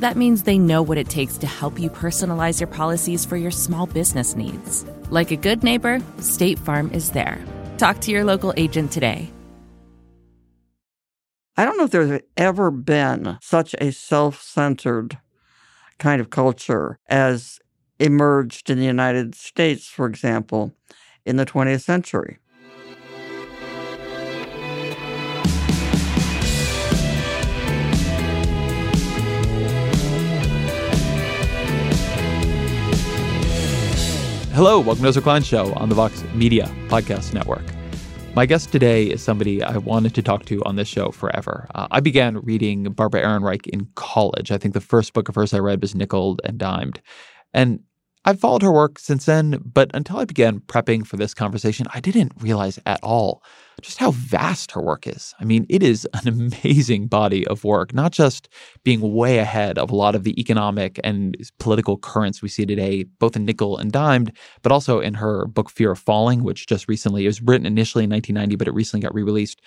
That means they know what it takes to help you personalize your policies for your small business needs. Like a good neighbor, State Farm is there. Talk to your local agent today. I don't know if there's ever been such a self centered kind of culture as emerged in the United States, for example, in the 20th century. Hello, welcome to Ezra Klein Show on the Vox Media Podcast Network. My guest today is somebody I wanted to talk to on this show forever. Uh, I began reading Barbara Ehrenreich in college. I think the first book of hers I read was Nickel and Dimed. And I've followed her work since then, but until I began prepping for this conversation, I didn't realize at all just how vast her work is. I mean, it is an amazing body of work, not just being way ahead of a lot of the economic and political currents we see today, both in Nickel and Dimed, but also in her book Fear of Falling, which just recently, it was written initially in 1990, but it recently got re released.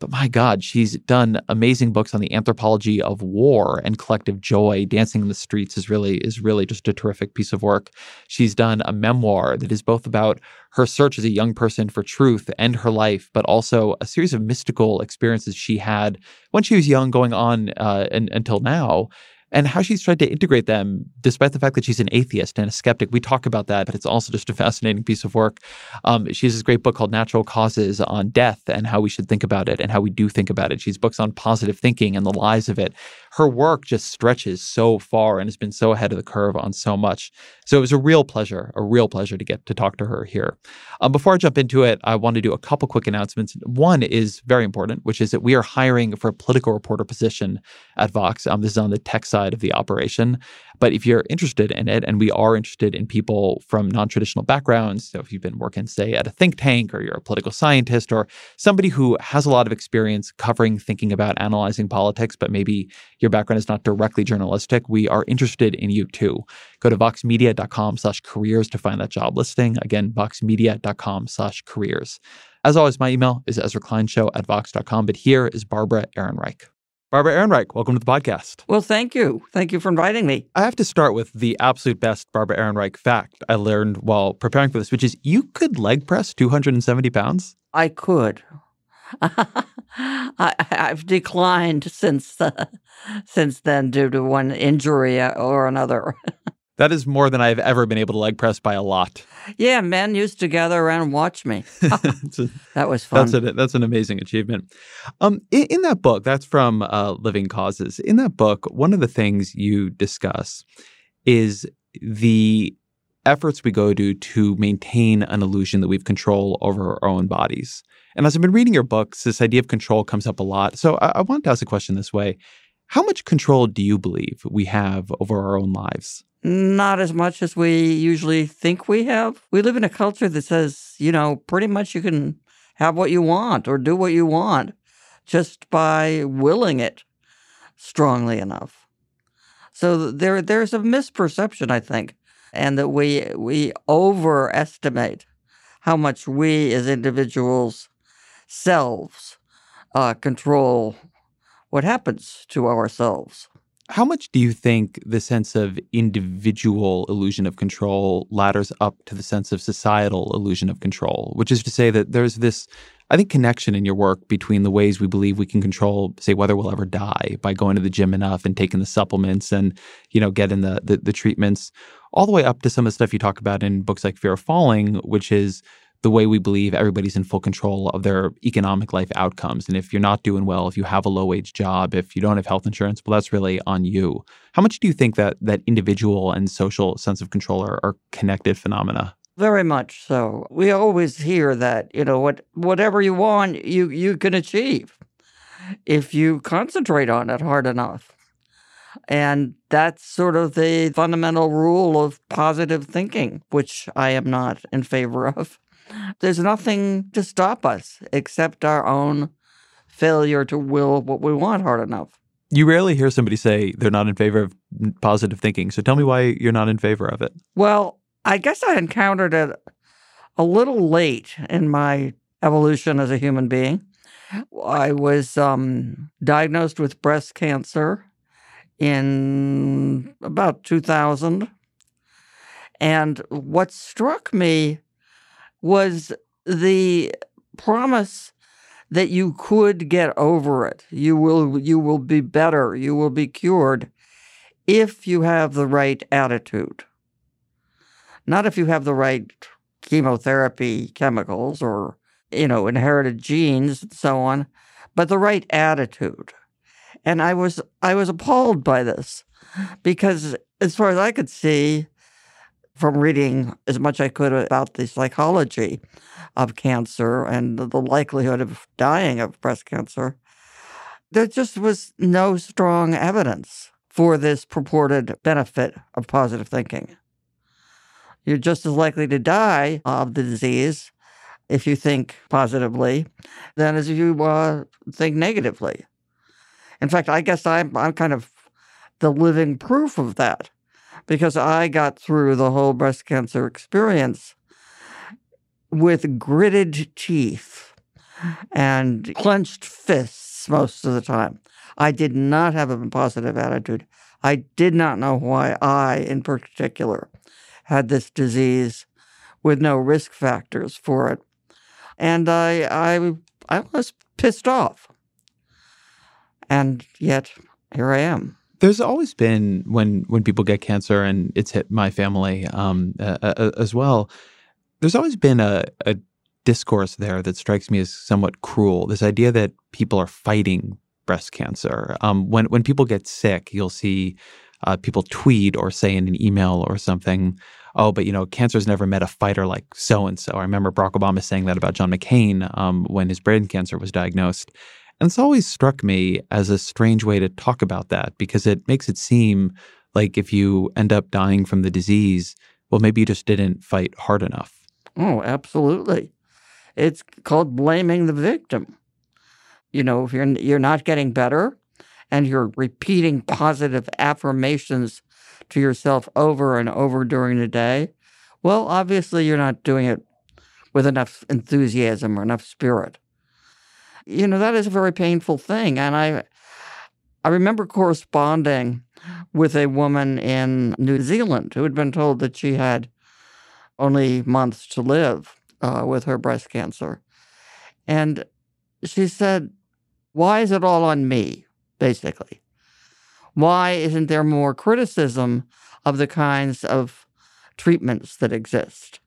But my God, she's done amazing books on the anthropology of war and collective joy. Dancing in the Streets is really is really just a terrific piece of work. She's done a memoir that is both about her search as a young person for truth and her life, but also a series of mystical experiences she had when she was young, going on uh, and, until now and how she's tried to integrate them despite the fact that she's an atheist and a skeptic. We talk about that, but it's also just a fascinating piece of work. Um, she has this great book called Natural Causes on Death and how we should think about it and how we do think about it. She's books on positive thinking and the lies of it. Her work just stretches so far and has been so ahead of the curve on so much. So it was a real pleasure, a real pleasure to get to talk to her here. Um, before I jump into it, I want to do a couple quick announcements. One is very important, which is that we are hiring for a political reporter position at Vox. Um, this is on the tech side side of the operation. But if you're interested in it, and we are interested in people from non traditional backgrounds, so if you've been working, say, at a think tank or you're a political scientist or somebody who has a lot of experience covering, thinking about analyzing politics, but maybe your background is not directly journalistic, we are interested in you too. Go to voxmedia.com slash careers to find that job listing. Again, voxmedia.com slash careers. As always, my email is Ezra Klein at Vox.com, but here is Barbara Ehrenreich. Barbara Ehrenreich, welcome to the podcast. Well, thank you. Thank you for inviting me. I have to start with the absolute best Barbara Ehrenreich fact I learned while preparing for this, which is you could leg press 270 pounds? I could. I, have declined since uh, since then due to one injury or another. That is more than I've ever been able to leg press by a lot. Yeah, men used to gather around and watch me. that was fun. That's, a, that's an amazing achievement. Um, in, in, that book, that's from uh, Living Causes. In that book, one of the things you discuss is the efforts we go to to maintain an illusion that we've control over our own bodies. And as I've been reading your books, this idea of control comes up a lot. So I, I want to ask a question this way. How much control do you believe we have over our own lives? Not as much as we usually think we have. We live in a culture that says, you know, pretty much you can have what you want or do what you want just by willing it strongly enough. So there there's a misperception, I think, and that we we overestimate how much we as individuals selves uh, control what happens to ourselves. How much do you think the sense of individual illusion of control ladders up to the sense of societal illusion of control? Which is to say that there's this, I think, connection in your work between the ways we believe we can control, say, whether we'll ever die by going to the gym enough and taking the supplements and, you know, getting the, the, the treatments, all the way up to some of the stuff you talk about in books like Fear of Falling, which is the way we believe everybody's in full control of their economic life outcomes. And if you're not doing well, if you have a low wage job, if you don't have health insurance, well, that's really on you. How much do you think that that individual and social sense of control are, are connected phenomena? Very much so. We always hear that, you know, what whatever you want, you you can achieve if you concentrate on it hard enough. And that's sort of the fundamental rule of positive thinking, which I am not in favor of. There's nothing to stop us except our own failure to will what we want hard enough. You rarely hear somebody say they're not in favor of positive thinking. So tell me why you're not in favor of it. Well, I guess I encountered it a little late in my evolution as a human being. I was um, diagnosed with breast cancer in about 2000. And what struck me was the promise that you could get over it. You will you will be better. You will be cured if you have the right attitude. Not if you have the right chemotherapy chemicals or you know inherited genes and so on, but the right attitude. And I was I was appalled by this because as far as I could see from reading as much I could about the psychology of cancer and the likelihood of dying of breast cancer, there just was no strong evidence for this purported benefit of positive thinking. You're just as likely to die of the disease if you think positively than as if you uh, think negatively. In fact, I guess I'm, I'm kind of the living proof of that because I got through the whole breast cancer experience with gritted teeth and clenched fists most of the time. I did not have a positive attitude. I did not know why I, in particular, had this disease with no risk factors for it. And I, I, I was pissed off. And yet, here I am. There's always been when when people get cancer, and it's hit my family um, uh, uh, as well. There's always been a, a discourse there that strikes me as somewhat cruel. This idea that people are fighting breast cancer. Um, when when people get sick, you'll see uh, people tweet or say in an email or something, "Oh, but you know, cancer's never met a fighter like so and so." I remember Barack Obama saying that about John McCain um, when his brain cancer was diagnosed. And it's always struck me as a strange way to talk about that because it makes it seem like if you end up dying from the disease, well, maybe you just didn't fight hard enough. Oh, absolutely. It's called blaming the victim. You know, if you're you're not getting better and you're repeating positive affirmations to yourself over and over during the day, well, obviously you're not doing it with enough enthusiasm or enough spirit you know, that is a very painful thing. And I, I remember corresponding with a woman in New Zealand who had been told that she had only months to live uh, with her breast cancer. And she said, Why is it all on me, basically? Why isn't there more criticism of the kinds of treatments that exist?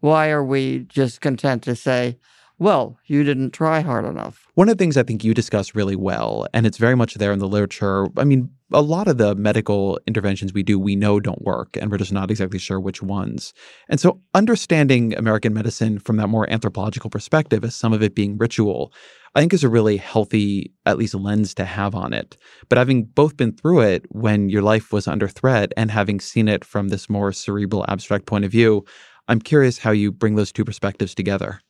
Why are we just content to say, well, you didn't try hard enough. One of the things I think you discuss really well, and it's very much there in the literature. I mean, a lot of the medical interventions we do, we know don't work, and we're just not exactly sure which ones. And so, understanding American medicine from that more anthropological perspective, as some of it being ritual, I think is a really healthy, at least, lens to have on it. But having both been through it when your life was under threat and having seen it from this more cerebral, abstract point of view, I'm curious how you bring those two perspectives together.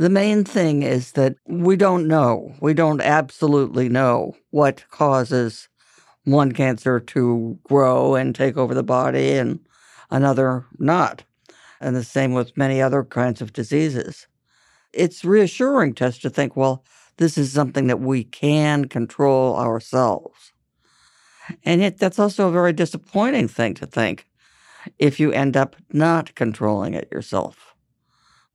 The main thing is that we don't know. We don't absolutely know what causes one cancer to grow and take over the body and another not. And the same with many other kinds of diseases. It's reassuring to us to think, well, this is something that we can control ourselves. And yet, that's also a very disappointing thing to think if you end up not controlling it yourself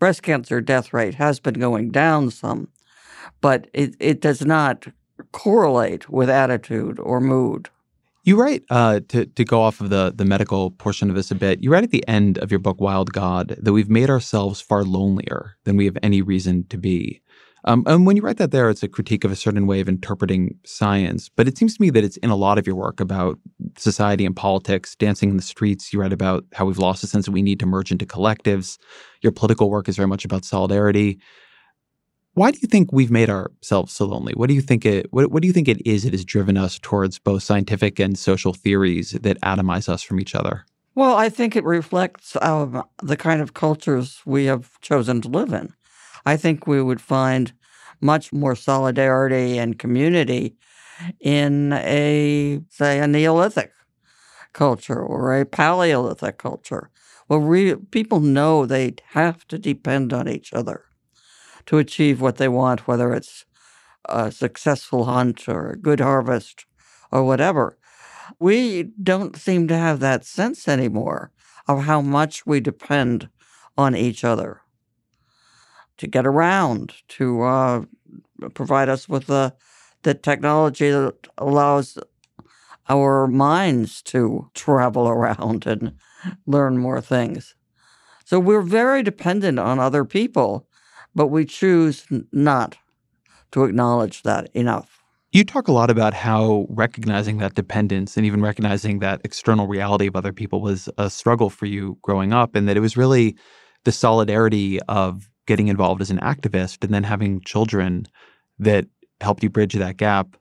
breast cancer death rate has been going down some, but it, it does not correlate with attitude or mood. You write uh, to to go off of the the medical portion of this a bit. You write at the end of your book, Wild God, that we've made ourselves far lonelier than we have any reason to be. Um, and when you write that there, it's a critique of a certain way of interpreting science. But it seems to me that it's in a lot of your work about society and politics, dancing in the streets. You write about how we've lost the sense that we need to merge into collectives. Your political work is very much about solidarity. Why do you think we've made ourselves so lonely? What do you think it what, what do you think it is that has driven us towards both scientific and social theories that atomize us from each other? Well, I think it reflects our, the kind of cultures we have chosen to live in. I think we would find much more solidarity and community in a, say, a Neolithic culture or a Paleolithic culture, where we, people know they have to depend on each other to achieve what they want, whether it's a successful hunt or a good harvest or whatever. We don't seem to have that sense anymore of how much we depend on each other to get around, to uh, provide us with the, the technology that allows our minds to travel around and learn more things. So we're very dependent on other people, but we choose not to acknowledge that enough. You talk a lot about how recognizing that dependence and even recognizing that external reality of other people was a struggle for you growing up, and that it was really the solidarity of getting involved as an activist and then having children that helped you bridge that gap.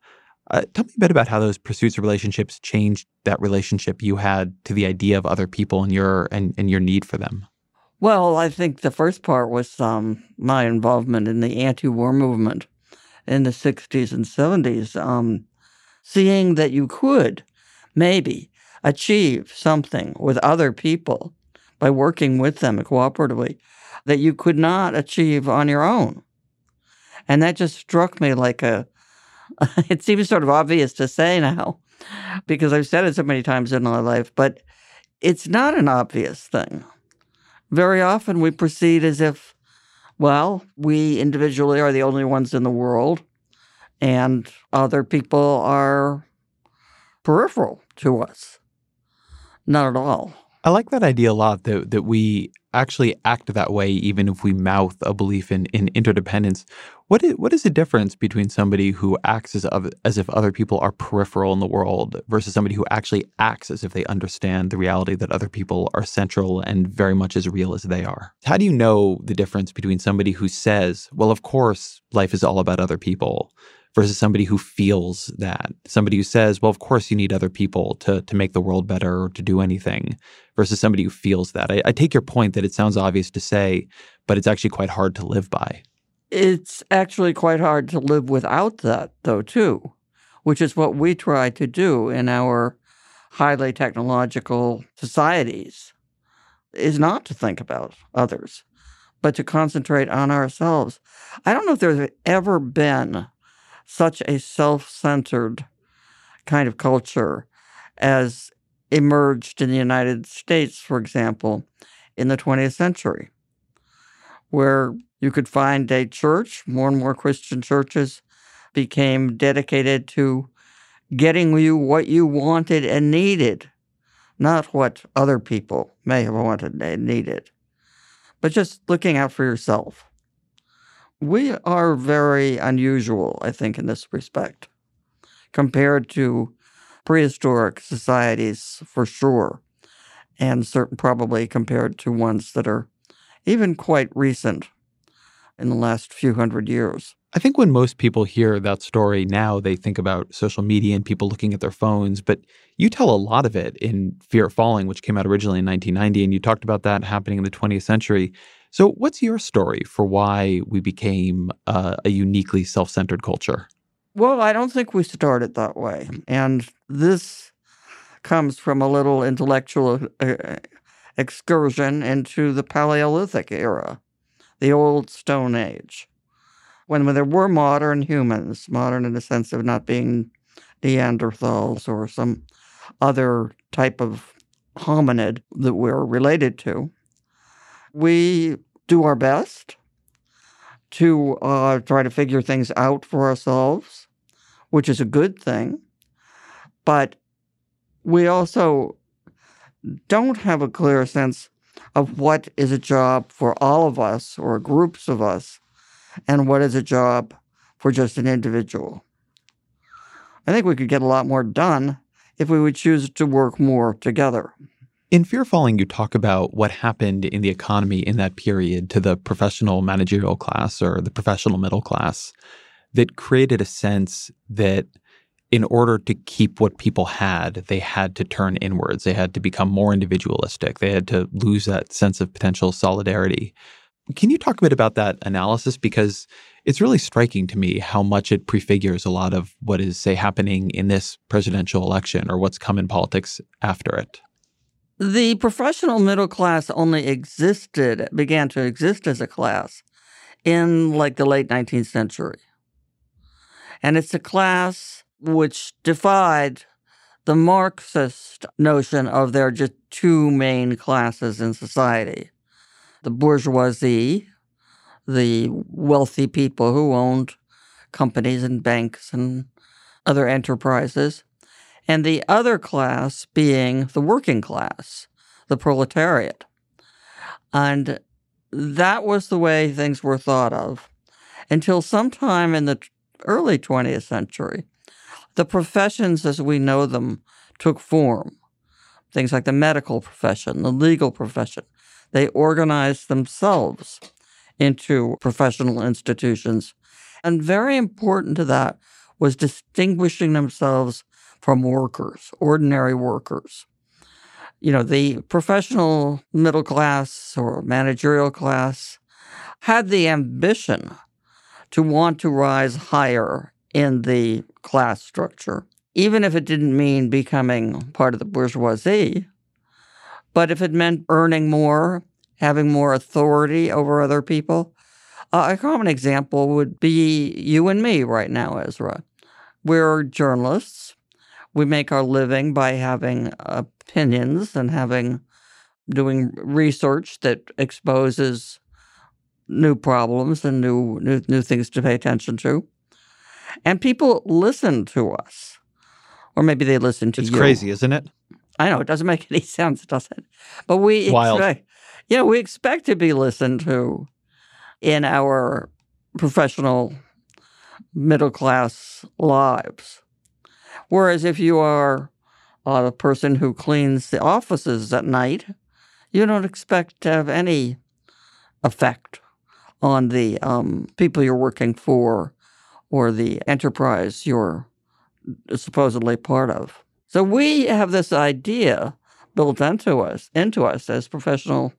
Uh, tell me a bit about how those pursuits of relationships changed that relationship you had to the idea of other people and your and, and your need for them. Well, I think the first part was um, my involvement in the anti-war movement in the '60s and '70s, um, seeing that you could maybe achieve something with other people by working with them cooperatively that you could not achieve on your own. And that just struck me like a, it seems sort of obvious to say now because I've said it so many times in my life, but it's not an obvious thing. Very often we proceed as if, well, we individually are the only ones in the world and other people are peripheral to us. Not at all. I like that idea a lot that that we actually act that way even if we mouth a belief in, in interdependence. What is, what is the difference between somebody who acts as, of, as if other people are peripheral in the world versus somebody who actually acts as if they understand the reality that other people are central and very much as real as they are? How do you know the difference between somebody who says, well, of course, life is all about other people, versus somebody who feels that. Somebody who says well of course you need other people to to make the world better or to do anything versus somebody who feels that. I, I take your point that it sounds obvious to say but it's actually quite hard to live by. It's actually quite hard to live without that though too which is what we try to do in our highly technological societies is not to think about others but to concentrate on ourselves. I don't know if there's ever been such a self centered kind of culture as emerged in the United States, for example, in the 20th century, where you could find a church, more and more Christian churches became dedicated to getting you what you wanted and needed, not what other people may have wanted and needed, but just looking out for yourself. We are very unusual, I think, in this respect, compared to prehistoric societies for sure, and certain probably compared to ones that are even quite recent in the last few hundred years. I think when most people hear that story now, they think about social media and people looking at their phones, but you tell a lot of it in Fear of Falling, which came out originally in 1990, and you talked about that happening in the 20th century. So, what's your story for why we became uh, a uniquely self centered culture? Well, I don't think we started that way. And this comes from a little intellectual uh, excursion into the Paleolithic era, the old Stone Age, when, when there were modern humans, modern in the sense of not being Neanderthals or some other type of hominid that we're related to we do our best to uh, try to figure things out for ourselves, which is a good thing. But we also don't have a clear sense of what is a job for all of us or groups of us and what is a job for just an individual. I think we could get a lot more done if we would choose to work more together. In Fear Falling, you talk about what happened in the economy in that period to the professional managerial class or the professional middle class that created a sense that in order to keep what people had, they had to turn inwards. They had to become more individualistic. They had to lose that sense of potential solidarity. Can you talk a bit about that analysis? Because it's really striking to me how much it prefigures a lot of what is, say, happening in this presidential election or what's come in politics after it. The professional middle class only existed, began to exist as a class in like the late 19th century. And it's a class which defied the Marxist notion of there are just two main classes in society the bourgeoisie, the wealthy people who owned companies and banks and other enterprises, and the other class being the working class, the proletariat. And that was the way things were thought of until sometime in the early 20th century the professions as we know them took form. Things like the medical profession, the legal profession, they organized themselves into professional institutions. And very important to that was distinguishing themselves from workers, ordinary workers. You know, the professional middle class or managerial class had the ambition to want to rise higher in the class structure, even if it didn't mean becoming part of the bourgeoisie. But if it meant earning more, having more authority over other people, uh, a common example would be you and me right now, Ezra. We're journalists. We make our living by having opinions and having doing research that exposes new problems and new new new things to pay attention to. And people listen to us. Or maybe they listen to it's you. It's crazy, isn't it? I know it doesn't make any sense, does it? But we Wild. expect, you know, we expect to be listened to in our professional middle class lives. Whereas if you are uh, the person who cleans the offices at night, you don't expect to have any effect on the um, people you're working for or the enterprise you're supposedly part of. So we have this idea built into us, into us as professional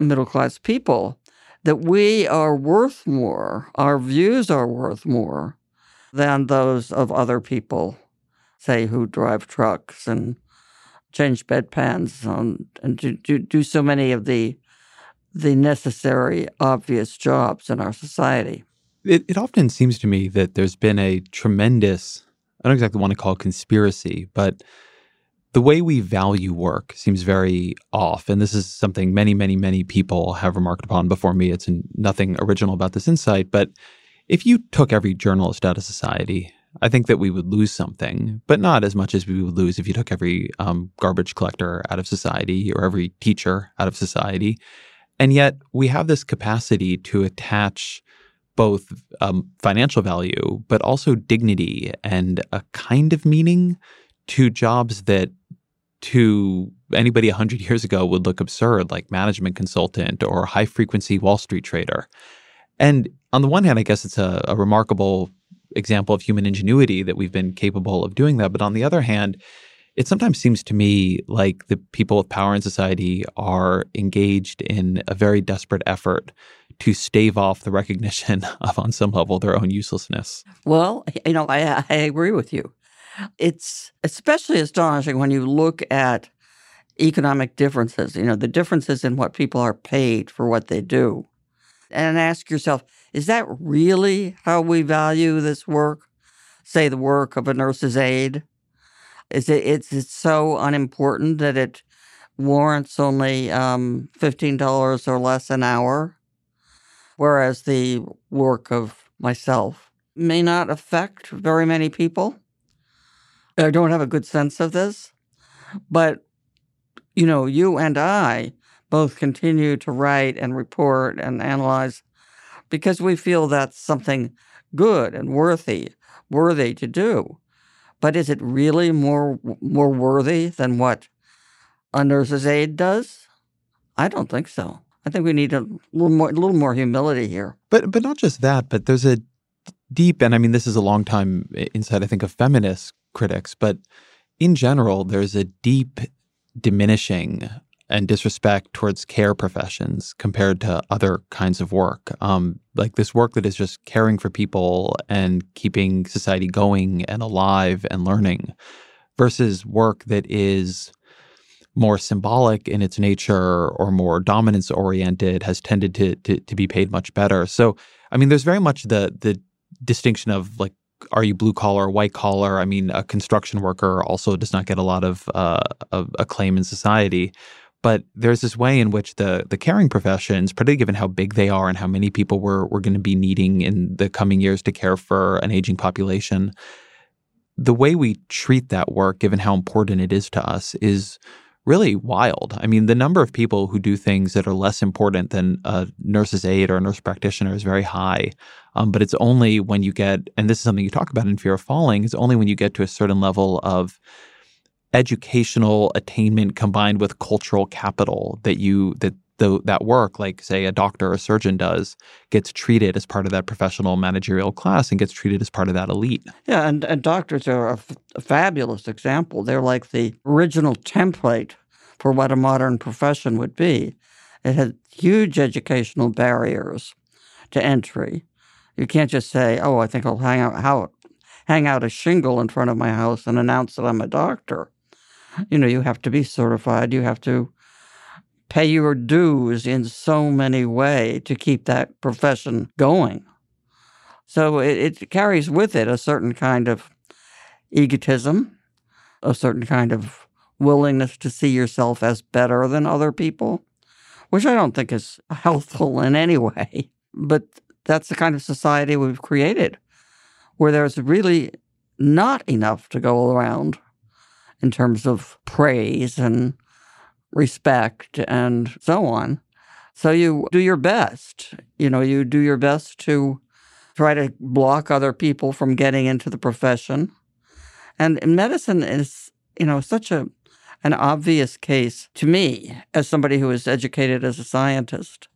middle class people, that we are worth more, our views are worth more than those of other people, say, who drive trucks and change bedpans and, and do, do, do so many of the the necessary, obvious jobs in our society. It, it often seems to me that there's been a tremendous, I don't exactly want to call conspiracy, but the way we value work seems very off. And this is something many, many, many people have remarked upon before me. It's nothing original about this insight. But if you took every journalist out of society, I think that we would lose something, but not as much as we would lose if you took every um, garbage collector out of society or every teacher out of society. And yet we have this capacity to attach both um, financial value, but also dignity and a kind of meaning to jobs that to anybody 100 years ago would look absurd, like management consultant or high frequency Wall Street trader. And on the one hand, I guess it's a, a remarkable example of human ingenuity that we've been capable of doing that. But on the other hand, it sometimes seems to me like the people with power in society are engaged in a very desperate effort to stave off the recognition of, on some level, their own uselessness. Well, you know, I, I agree with you. It's especially astonishing when you look at economic differences, you know, the differences in what people are paid for what they do. And ask yourself, is that really how we value this work? Say the work of a nurse's aide? Is it it's, it's so unimportant that it warrants only um, $15 or less an hour? whereas the work of myself may not affect very many people. I don't have a good sense of this. But, you know, you and I both continue to write and report and analyze because we feel that's something good and worthy, worthy to do. But is it really more more worthy than what a nurse's aide does? I don't think so. I think we need a little more, a little more humility here. But but not just that, but there's a deep, and I mean, this is a long time inside. I think of feminist critics, but in general, there's a deep diminishing and disrespect towards care professions compared to other kinds of work. Um, like this work that is just caring for people and keeping society going and alive and learning versus work that is more symbolic in its nature or more dominance oriented has tended to, to, to be paid much better. So, I mean, there's very much the the distinction of like are you blue collar or white collar? I mean, a construction worker also does not get a lot of, uh, of acclaim in society. But there's this way in which the the caring professions, particularly given how big they are and how many people we're we're going to be needing in the coming years to care for an aging population, the way we treat that work, given how important it is to us, is really wild. I mean, the number of people who do things that are less important than a nurse's aide or a nurse practitioner is very high. Um, but it's only when you get, and this is something you talk about in Fear of Falling, it's only when you get to a certain level of educational attainment combined with cultural capital that you that the, that work, like say a doctor or a surgeon does, gets treated as part of that professional managerial class and gets treated as part of that elite. Yeah, and, and doctors are a, f- a fabulous example. They're like the original template for what a modern profession would be. It had huge educational barriers to entry. You can't just say, "Oh, I think I'll hang out, how, hang out a shingle in front of my house and announce that I'm a doctor." You know, you have to be certified. You have to pay your dues in so many ways to keep that profession going. So it, it carries with it a certain kind of egotism, a certain kind of willingness to see yourself as better than other people, which I don't think is healthful in any way. But that's the kind of society we've created where there's really not enough to go around in terms of praise and respect and so on. So you do your best. You know, you do your best to try to block other people from getting into the profession. And medicine is, you know, such a an obvious case to me as somebody who is educated as a scientist.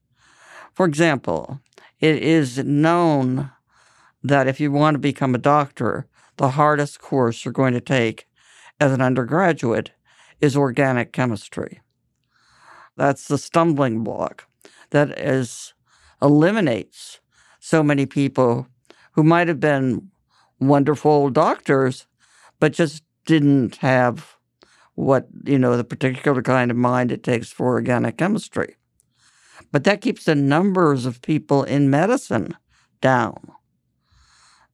For example, it is known that if you want to become a doctor, the hardest course you're going to take as an undergraduate is organic chemistry. That's the stumbling block that is eliminates so many people who might have been wonderful doctors, but just didn't have what, you know, the particular kind of mind it takes for organic chemistry. But that keeps the numbers of people in medicine down.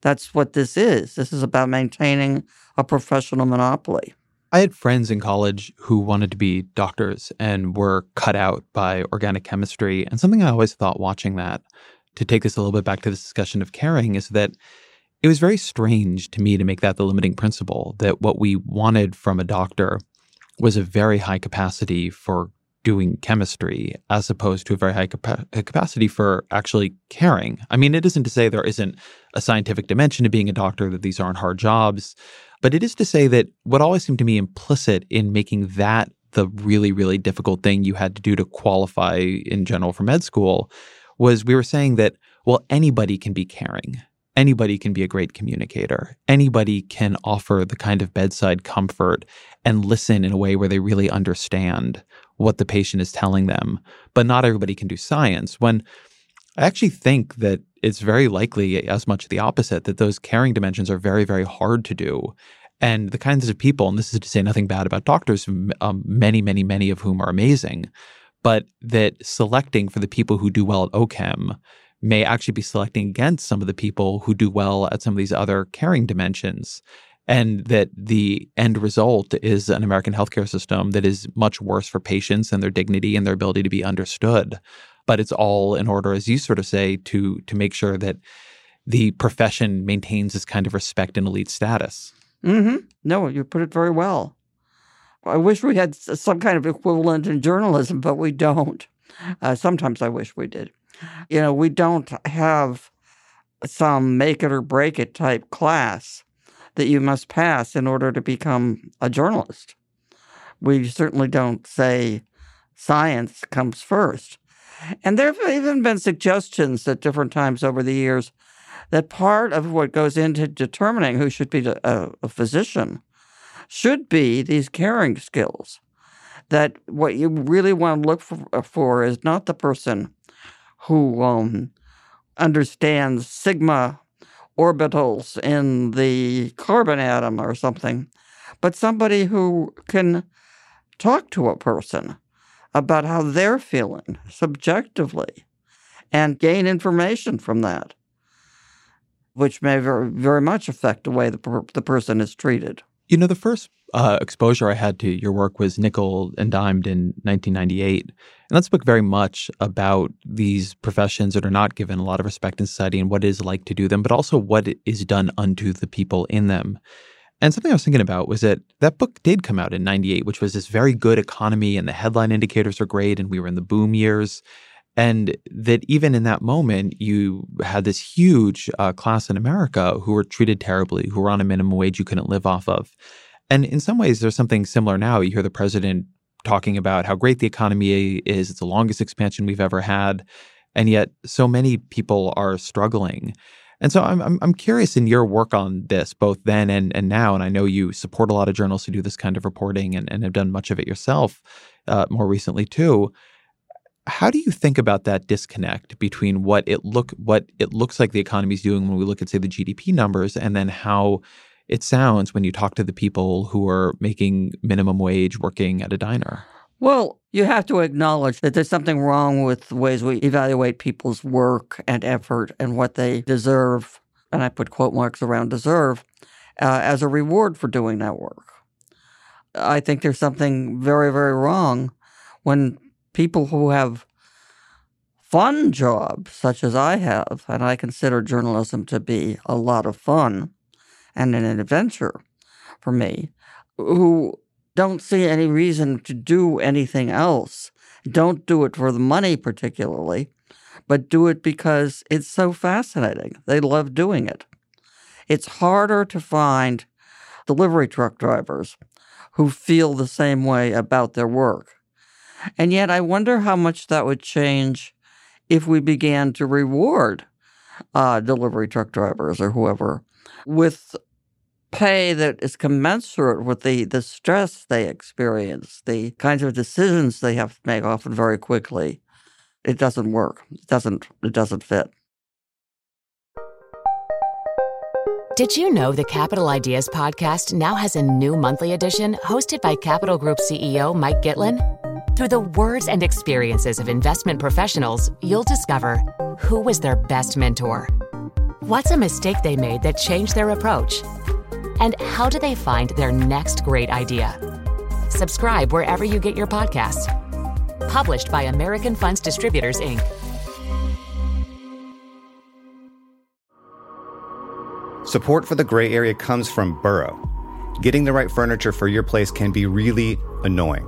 That's what this is. This is about maintaining a professional monopoly. I had friends in college who wanted to be doctors and were cut out by organic chemistry. And something I always thought watching that, to take this a little bit back to this discussion of caring, is that it was very strange to me to make that the limiting principle that what we wanted from a doctor was a very high capacity for doing chemistry as opposed to a very high capa- capacity for actually caring. I mean, it isn't to say there isn't a scientific dimension to being a doctor, that these aren't hard jobs, but it is to say that what always seemed to me implicit in making that the really, really difficult thing you had to do to qualify in general for med school was we were saying that, well, anybody can be caring. Anybody can be a great communicator. Anybody can offer the kind of bedside comfort and listen in a way where they really understand what the patient is telling them. But not everybody can do science. When I actually think that it's very likely as much the opposite that those caring dimensions are very, very hard to do. And the kinds of people, and this is to say nothing bad about doctors, um, many, many, many of whom are amazing, but that selecting for the people who do well at OCHEM may actually be selecting against some of the people who do well at some of these other caring dimensions. And that the end result is an American healthcare system that is much worse for patients and their dignity and their ability to be understood but it's all in order, as you sort of say, to to make sure that the profession maintains this kind of respect and elite status. Mm-hmm. No, you put it very well. I wish we had some kind of equivalent in journalism, but we don't. Uh, sometimes I wish we did. You know, we don't have some make it or break it type class that you must pass in order to become a journalist. We certainly don't say science comes first. And there have even been suggestions at different times over the years that part of what goes into determining who should be a, a physician should be these caring skills. That what you really want to look for, for is not the person who um, understands sigma orbitals in the carbon atom or something, but somebody who can talk to a person about how they're feeling subjectively and gain information from that, which may very, very much affect the way the, per- the person is treated. You know, the first uh, exposure I had to your work was Nickel and Dimed in 1998. And that's a book very much about these professions that are not given a lot of respect in society and what it is like to do them, but also what is done unto the people in them. And something I was thinking about was that that book did come out in 98, which was this very good economy and the headline indicators are great and we were in the boom years. And that even in that moment, you had this huge uh, class in America who were treated terribly, who were on a minimum wage you couldn't live off of. And in some ways, there's something similar now. You hear the president talking about how great the economy is, it's the longest expansion we've ever had. And yet, so many people are struggling. And so I'm, I'm, I'm curious in your work on this, both then and, and now, and I know you support a lot of journalists who do this kind of reporting and, and have done much of it yourself uh, more recently too. How do you think about that disconnect between what it look what it looks like the economy is doing when we look at say the GDP numbers, and then how it sounds when you talk to the people who are making minimum wage working at a diner? Well, you have to acknowledge that there's something wrong with the ways we evaluate people's work and effort and what they deserve, and I put quote marks around deserve, uh, as a reward for doing that work. I think there's something very, very wrong when people who have fun jobs, such as I have, and I consider journalism to be a lot of fun and an adventure for me, who don't see any reason to do anything else. Don't do it for the money, particularly, but do it because it's so fascinating. They love doing it. It's harder to find delivery truck drivers who feel the same way about their work. And yet, I wonder how much that would change if we began to reward uh, delivery truck drivers or whoever with pay that is commensurate with the, the stress they experience, the kinds of decisions they have to make often very quickly, it doesn't work. It doesn't it doesn't fit. Did you know the Capital Ideas podcast now has a new monthly edition hosted by Capital Group CEO Mike Gitlin? Through the words and experiences of investment professionals, you'll discover who was their best mentor, what's a mistake they made that changed their approach and how do they find their next great idea? Subscribe wherever you get your podcasts. Published by American Funds Distributors, Inc. Support for the gray area comes from Burrow. Getting the right furniture for your place can be really annoying.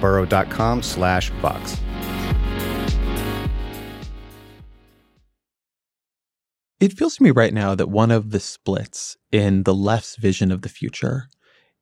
burrow.com slash vox. It feels to me right now that one of the splits in the left's vision of the future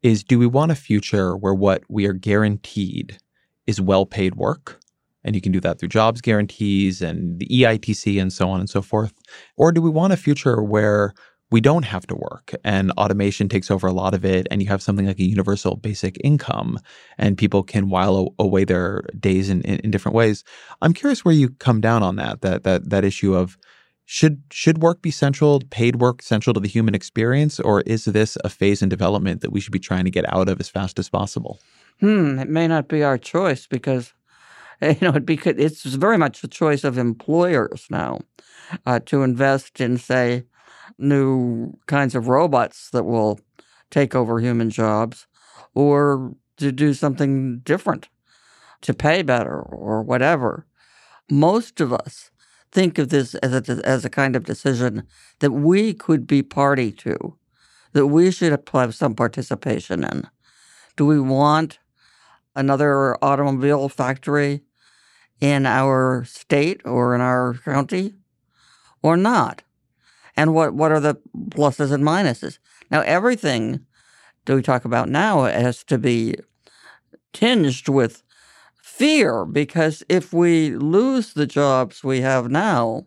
is do we want a future where what we are guaranteed is well paid work? And you can do that through jobs guarantees and the EITC and so on and so forth. Or do we want a future where we don't have to work and automation takes over a lot of it and you have something like a universal basic income and people can while away their days in, in, in, different ways. I'm curious where you come down on that that that that issue of should should work be central paid work central to the human experience or is this a phase in development that we should be trying to get out of as fast as possible? Hmm it may not be our choice because you know it be, it's very much the choice of employers now uh, to invest in say new kinds of robots that will take over human jobs or to do something different, to pay better or whatever. Most of us think of this as a, as a kind of decision that we could be party to, that we should have some participation in. Do we want another automobile factory in our state or in our county or not? And what, what are the pluses and minuses. Now, everything that we talk about now has to be tinged with fear because if we lose the jobs we have now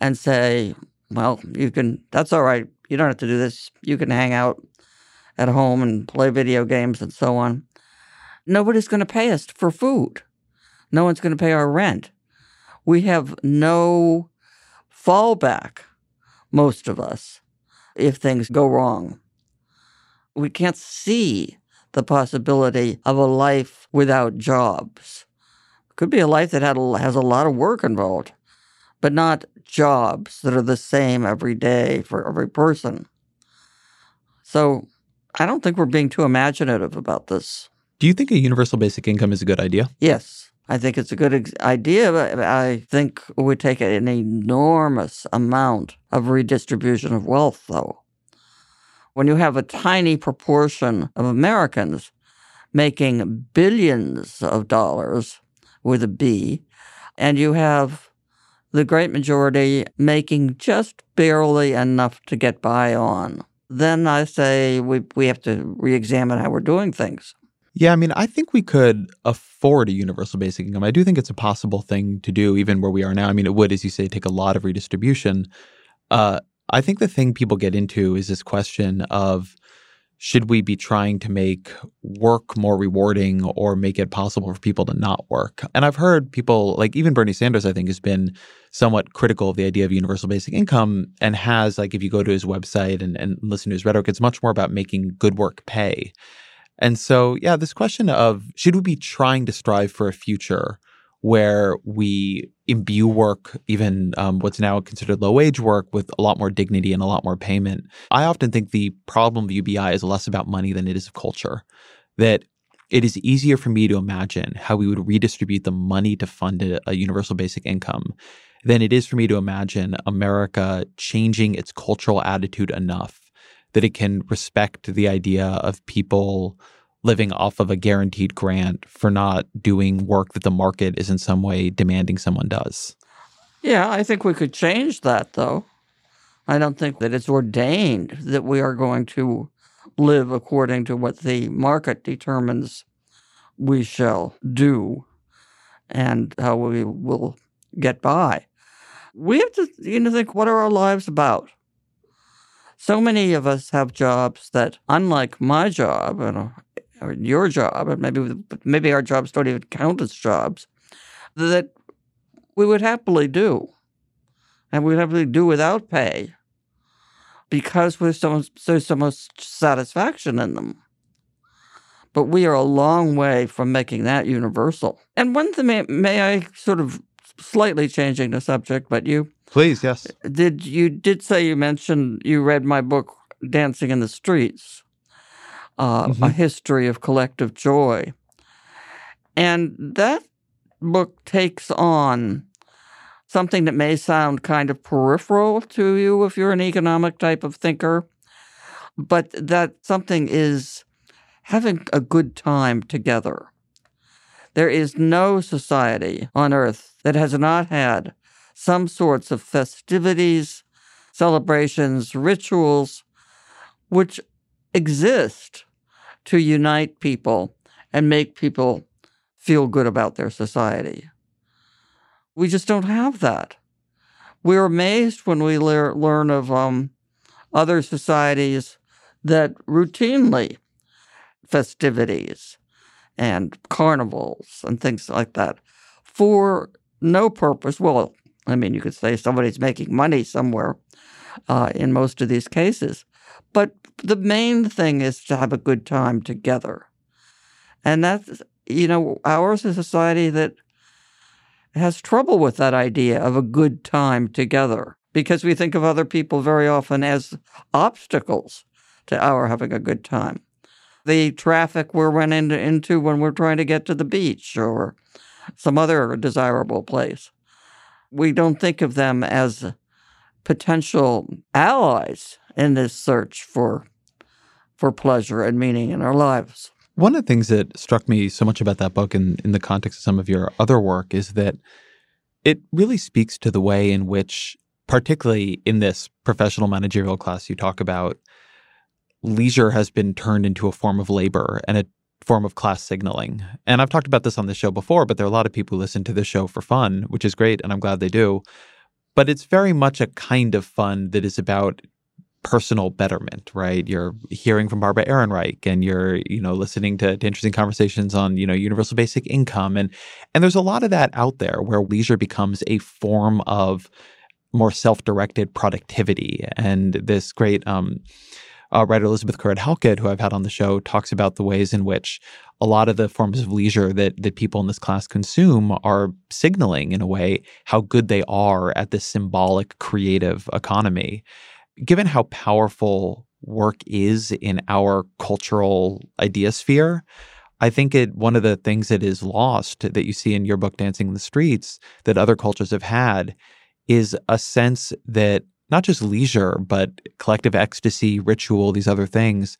and say, well, you can, that's all right, you don't have to do this, you can hang out at home and play video games and so on, nobody's going to pay us for food. No one's going to pay our rent. We have no fallback most of us, if things go wrong. We can't see the possibility of a life without jobs. It could be a life that had a, has a lot of work involved, but not jobs that are the same every day for every person. So I don't think we're being too imaginative about this. Do you think a universal basic income is a good idea? Yes. I think it's a good ex- idea, but I think it would take an enormous amount of redistribution of wealth, though. When you have a tiny proportion of Americans making billions of dollars with a B, and you have the great majority making just barely enough to get by on, then I say we, we have to re examine how we're doing things. Yeah, I mean, I think we could afford a universal basic income. I do think it's a possible thing to do, even where we are now. I mean, it would, as you say, take a lot of redistribution. Uh, I think the thing people get into is this question of should we be trying to make work more rewarding or make it possible for people to not work? And I've heard people, like even Bernie Sanders, I think, has been somewhat critical of the idea of universal basic income and has, like, if you go to his website and, and listen to his rhetoric, it's much more about making good work pay. And so, yeah, this question of should we be trying to strive for a future where we imbue work, even um, what's now considered low wage work, with a lot more dignity and a lot more payment? I often think the problem of UBI is less about money than it is of culture. That it is easier for me to imagine how we would redistribute the money to fund a, a universal basic income than it is for me to imagine America changing its cultural attitude enough that it can respect the idea of people living off of a guaranteed grant for not doing work that the market is in some way demanding someone does. Yeah, I think we could change that though. I don't think that it's ordained that we are going to live according to what the market determines we shall do and how we will get by. We have to you know think what are our lives about? So many of us have jobs that, unlike my job and uh, or your job, and maybe maybe our jobs don't even count as jobs, that we would happily do, and we'd happily do without pay, because there's so much, there's so much satisfaction in them. But we are a long way from making that universal. And one thing, may, may I sort of slightly changing the subject, but you Please, yes. Did you did say you mentioned you read my book Dancing in the Streets, uh, mm-hmm. a history of collective joy, and that book takes on something that may sound kind of peripheral to you if you're an economic type of thinker, but that something is having a good time together. There is no society on earth that has not had some sorts of festivities, celebrations, rituals, which exist to unite people and make people feel good about their society. We just don't have that. We're amazed when we lear- learn of um, other societies that routinely festivities and carnivals and things like that for no purpose. Well, I mean, you could say somebody's making money somewhere uh, in most of these cases, but the main thing is to have a good time together. And that's, you know, ours is a society that has trouble with that idea of a good time together because we think of other people very often as obstacles to our having a good time. The traffic we're running into when we're trying to get to the beach or some other desirable place. We don't think of them as potential allies in this search for for pleasure and meaning in our lives. One of the things that struck me so much about that book in, in the context of some of your other work is that it really speaks to the way in which, particularly in this professional managerial class you talk about, leisure has been turned into a form of labor and a form of class signaling. And I've talked about this on the show before, but there are a lot of people who listen to this show for fun, which is great, and I'm glad they do. But it's very much a kind of fun that is about personal betterment, right? You're hearing from Barbara Ehrenreich and you're, you know, listening to, to, interesting conversations on, you know, universal basic income. And and there's a lot of that out there where leisure becomes a form of more self-directed productivity. And this great um, uh, writer Elizabeth Currid Halkett, who I've had on the show, talks about the ways in which a lot of the forms of leisure that that people in this class consume are signaling in a way how good they are at this symbolic creative economy. Given how powerful work is in our cultural idea sphere, I think it one of the things that is lost that you see in your book Dancing in the Streets that other cultures have had is a sense that not just leisure but collective ecstasy, ritual, these other things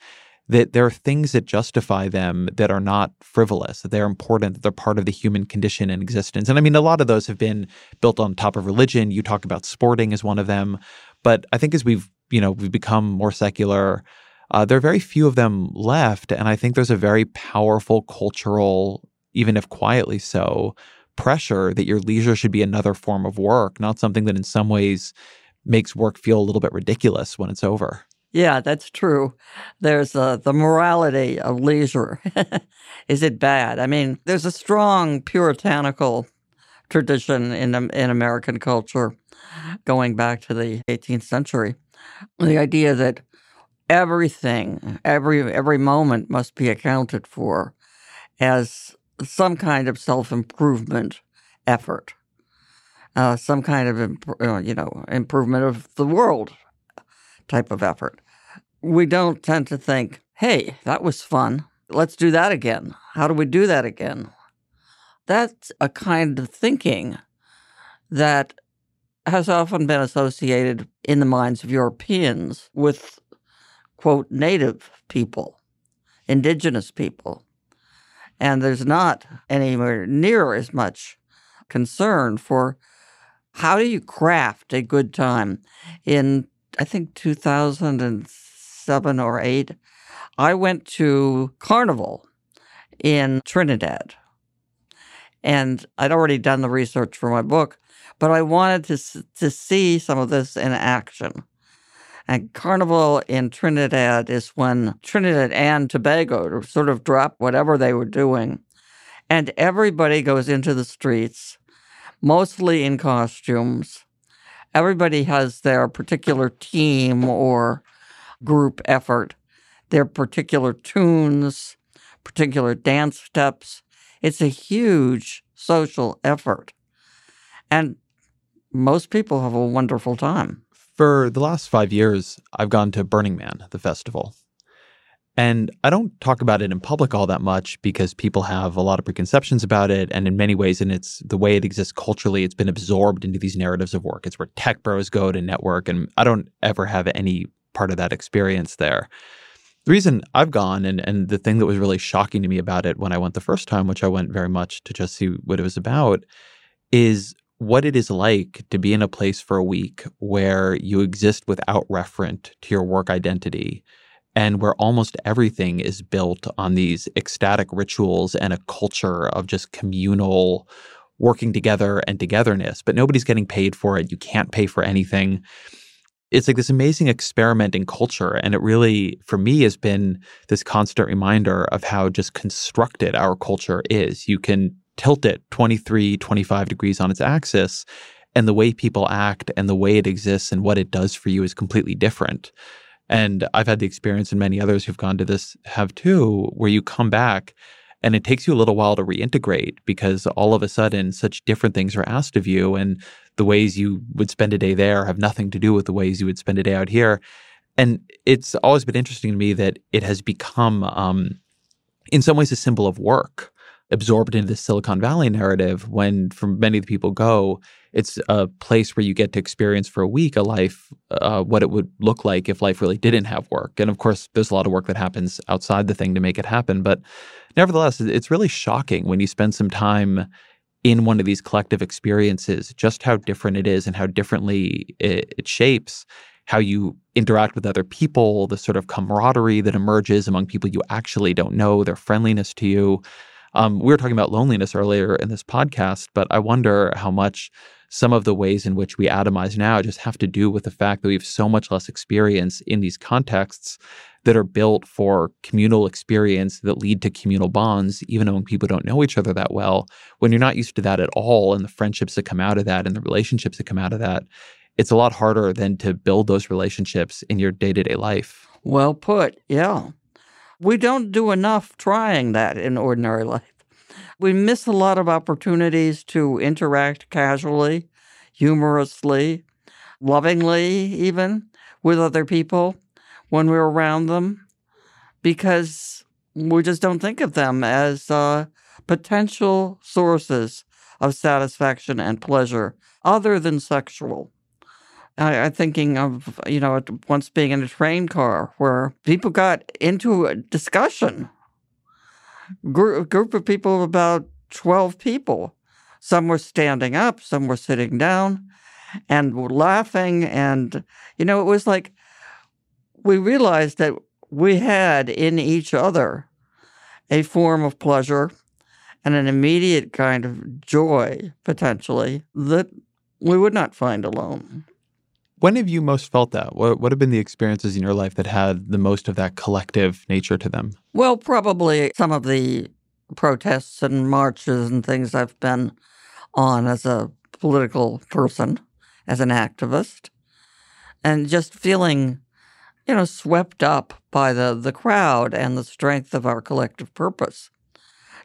that there are things that justify them that are not frivolous, that they're important, that they're part of the human condition and existence. And I mean, a lot of those have been built on top of religion. You talk about sporting as one of them. But I think as we've you know we've become more secular, uh, there are very few of them left, and I think there's a very powerful cultural, even if quietly so, pressure that your leisure should be another form of work, not something that in some ways makes work feel a little bit ridiculous when it's over. Yeah, that's true. There's uh, the morality of leisure. Is it bad? I mean, there's a strong puritanical tradition in in American culture going back to the 18th century. The idea that everything, every every moment must be accounted for as some kind of self improvement effort, uh, some kind of imp- uh, you know improvement of the world type of effort. We don't tend to think, "Hey, that was fun. Let's do that again." How do we do that again? That's a kind of thinking that has often been associated in the minds of Europeans with, quote, native people, indigenous people. And there's not anywhere near as much concern for how do you craft a good time. In, I think, 2007 or 8, I went to Carnival in Trinidad and I'd already done the research for my book, but I wanted to to see some of this in action. And Carnival in Trinidad is when Trinidad and Tobago sort of drop whatever they were doing, and everybody goes into the streets, mostly in costumes. Everybody has their particular team or group effort, their particular tunes, particular dance steps it's a huge social effort. And most people have a wonderful time. For the last five years, I've gone to Burning Man, the festival. And I don't talk about it in public all that much because people have a lot of preconceptions about it. And in many ways, and it's the way it exists culturally, it's been absorbed into these narratives of work. It's where tech bros go to network. And I don't ever have any part of that experience there the reason I've gone and, and the thing that was really shocking to me about it when I went the first time, which I went very much to just see what it was about, is what it is like to be in a place for a week where you exist without referent to your work identity and where almost everything is built on these ecstatic rituals and a culture of just communal working together and togetherness, but nobody's getting paid for it. You can't pay for anything it's like this amazing experiment in culture. And it really, for me, has been this constant reminder of how just constructed our culture is. You can tilt it 23, 25 degrees on its axis, and the way people act and the way it exists and what it does for you is completely different. And I've had the experience, and many others who've gone to this have too, where you come back and it takes you a little while to reintegrate because all of a sudden such different things are asked of you. And the ways you would spend a day there have nothing to do with the ways you would spend a day out here. And it's always been interesting to me that it has become, um, in some ways, a symbol of work absorbed into the Silicon Valley narrative when, for many of the people go, it's a place where you get to experience for a week a life, uh, what it would look like if life really didn't have work. And of course, there's a lot of work that happens outside the thing to make it happen. But nevertheless, it's really shocking when you spend some time in one of these collective experiences, just how different it is and how differently it, it shapes how you interact with other people, the sort of camaraderie that emerges among people you actually don't know, their friendliness to you. Um, we were talking about loneliness earlier in this podcast, but I wonder how much some of the ways in which we atomize now just have to do with the fact that we have so much less experience in these contexts that are built for communal experience that lead to communal bonds, even among people don't know each other that well. When you're not used to that at all, and the friendships that come out of that and the relationships that come out of that, it's a lot harder than to build those relationships in your day to day life. Well put. Yeah. We don't do enough trying that in ordinary life. We miss a lot of opportunities to interact casually, humorously, lovingly, even with other people when we're around them because we just don't think of them as uh, potential sources of satisfaction and pleasure other than sexual. I, am thinking of, you know, once being in a train car where people got into a discussion. Group, group of people about 12 people. Some were standing up, some were sitting down and were laughing. And, you know, it was like we realized that we had in each other a form of pleasure and an immediate kind of joy, potentially, that we would not find alone. When have you most felt that? What, what have been the experiences in your life that had the most of that collective nature to them? Well, probably some of the protests and marches and things I've been on as a political person, as an activist, and just feeling, you know, swept up by the, the crowd and the strength of our collective purpose.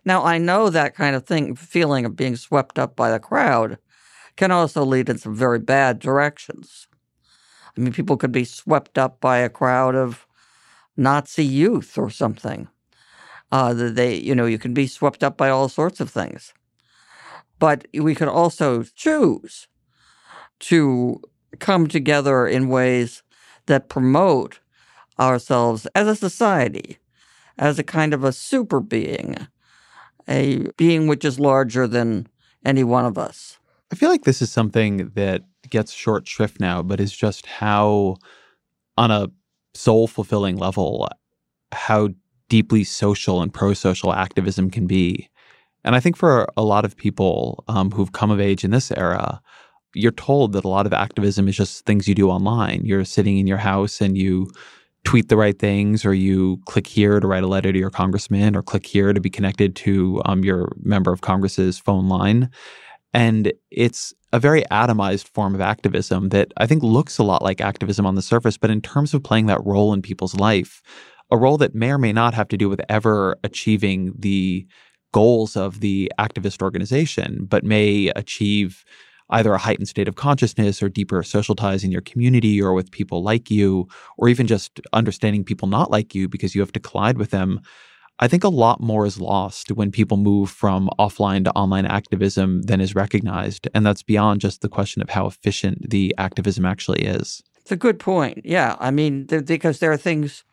Now, I know that kind of thing, feeling of being swept up by the crowd, can also lead in some very bad directions. I mean, people could be swept up by a crowd of Nazi youth or something. Uh, they, you know, you can be swept up by all sorts of things. But we could also choose to come together in ways that promote ourselves as a society, as a kind of a super being, a being which is larger than any one of us. I feel like this is something that gets short shrift now, but is just how, on a soul fulfilling level, how deeply social and pro social activism can be. And I think for a lot of people um, who've come of age in this era, you're told that a lot of activism is just things you do online. You're sitting in your house and you tweet the right things, or you click here to write a letter to your congressman, or click here to be connected to um, your member of Congress's phone line. And it's a very atomized form of activism that I think looks a lot like activism on the surface, but in terms of playing that role in people's life, a role that may or may not have to do with ever achieving the goals of the activist organization, but may achieve either a heightened state of consciousness or deeper social ties in your community or with people like you, or even just understanding people not like you because you have to collide with them. I think a lot more is lost when people move from offline to online activism than is recognized. And that's beyond just the question of how efficient the activism actually is. It's a good point. Yeah. I mean, because there are things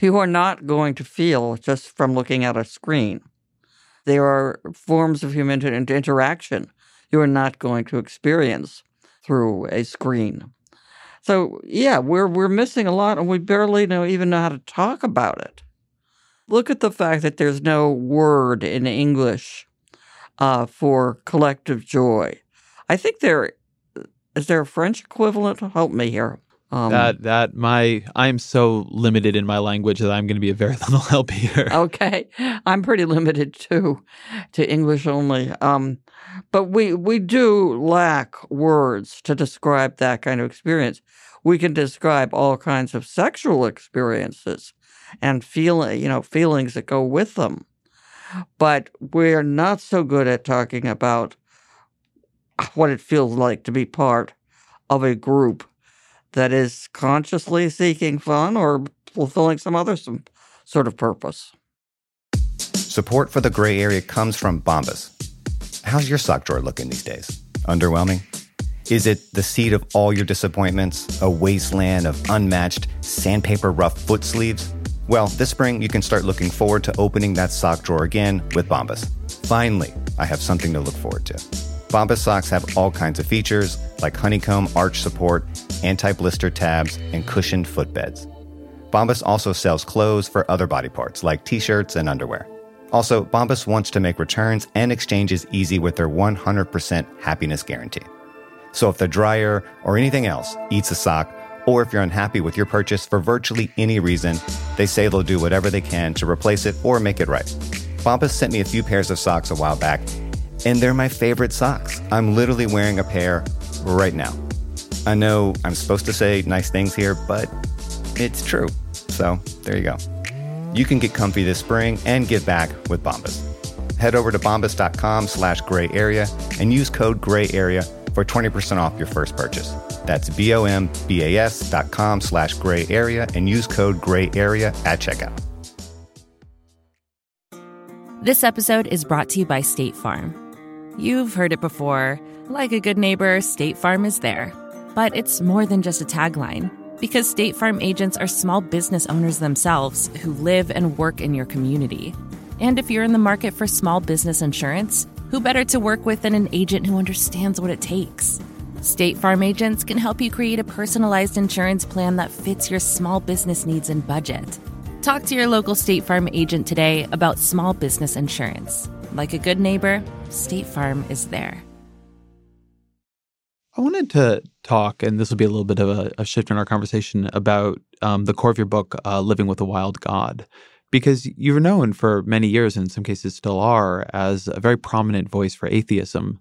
you are not going to feel just from looking at a screen. There are forms of human interaction you are not going to experience through a screen. So yeah, we're we're missing a lot, and we barely know even know how to talk about it. Look at the fact that there's no word in English uh, for collective joy. I think there is there a French equivalent. Help me here. Um, that that my I'm so limited in my language that I'm going to be a very little help here. okay, I'm pretty limited too, to English only. Um, but we we do lack words to describe that kind of experience. We can describe all kinds of sexual experiences and feel you know feelings that go with them, but we're not so good at talking about what it feels like to be part of a group that is consciously seeking fun or fulfilling some other some sort of purpose. Support for the gray area comes from Bombas. How's your sock drawer looking these days? Underwhelming? Is it the seat of all your disappointments, a wasteland of unmatched sandpaper rough foot sleeves? Well, this spring you can start looking forward to opening that sock drawer again with Bombas. Finally, I have something to look forward to. Bombas socks have all kinds of features like honeycomb arch support, anti blister tabs, and cushioned footbeds. Bombas also sells clothes for other body parts like t shirts and underwear. Also, Bombas wants to make returns and exchanges easy with their 100% happiness guarantee. So if the dryer or anything else eats a sock, or if you're unhappy with your purchase for virtually any reason, they say they'll do whatever they can to replace it or make it right. Bombas sent me a few pairs of socks a while back, and they're my favorite socks. I'm literally wearing a pair right now. I know I'm supposed to say nice things here, but it's true. So there you go. You can get comfy this spring and give back with Bombas. Head over to bombas.com slash gray area and use code gray area for 20% off your first purchase. That's B-O-M-B-A-S dot com slash gray area and use code gray area at checkout. This episode is brought to you by State Farm. You've heard it before. Like a good neighbor, State Farm is there. But it's more than just a tagline, because State Farm agents are small business owners themselves who live and work in your community. And if you're in the market for small business insurance, who better to work with than an agent who understands what it takes? State Farm agents can help you create a personalized insurance plan that fits your small business needs and budget. Talk to your local State Farm agent today about small business insurance. Like a good neighbor, State Farm is there. I wanted to talk, and this will be a little bit of a, a shift in our conversation about um, the core of your book, uh, Living with a Wild God, because you're known for many years, and in some cases still are, as a very prominent voice for atheism.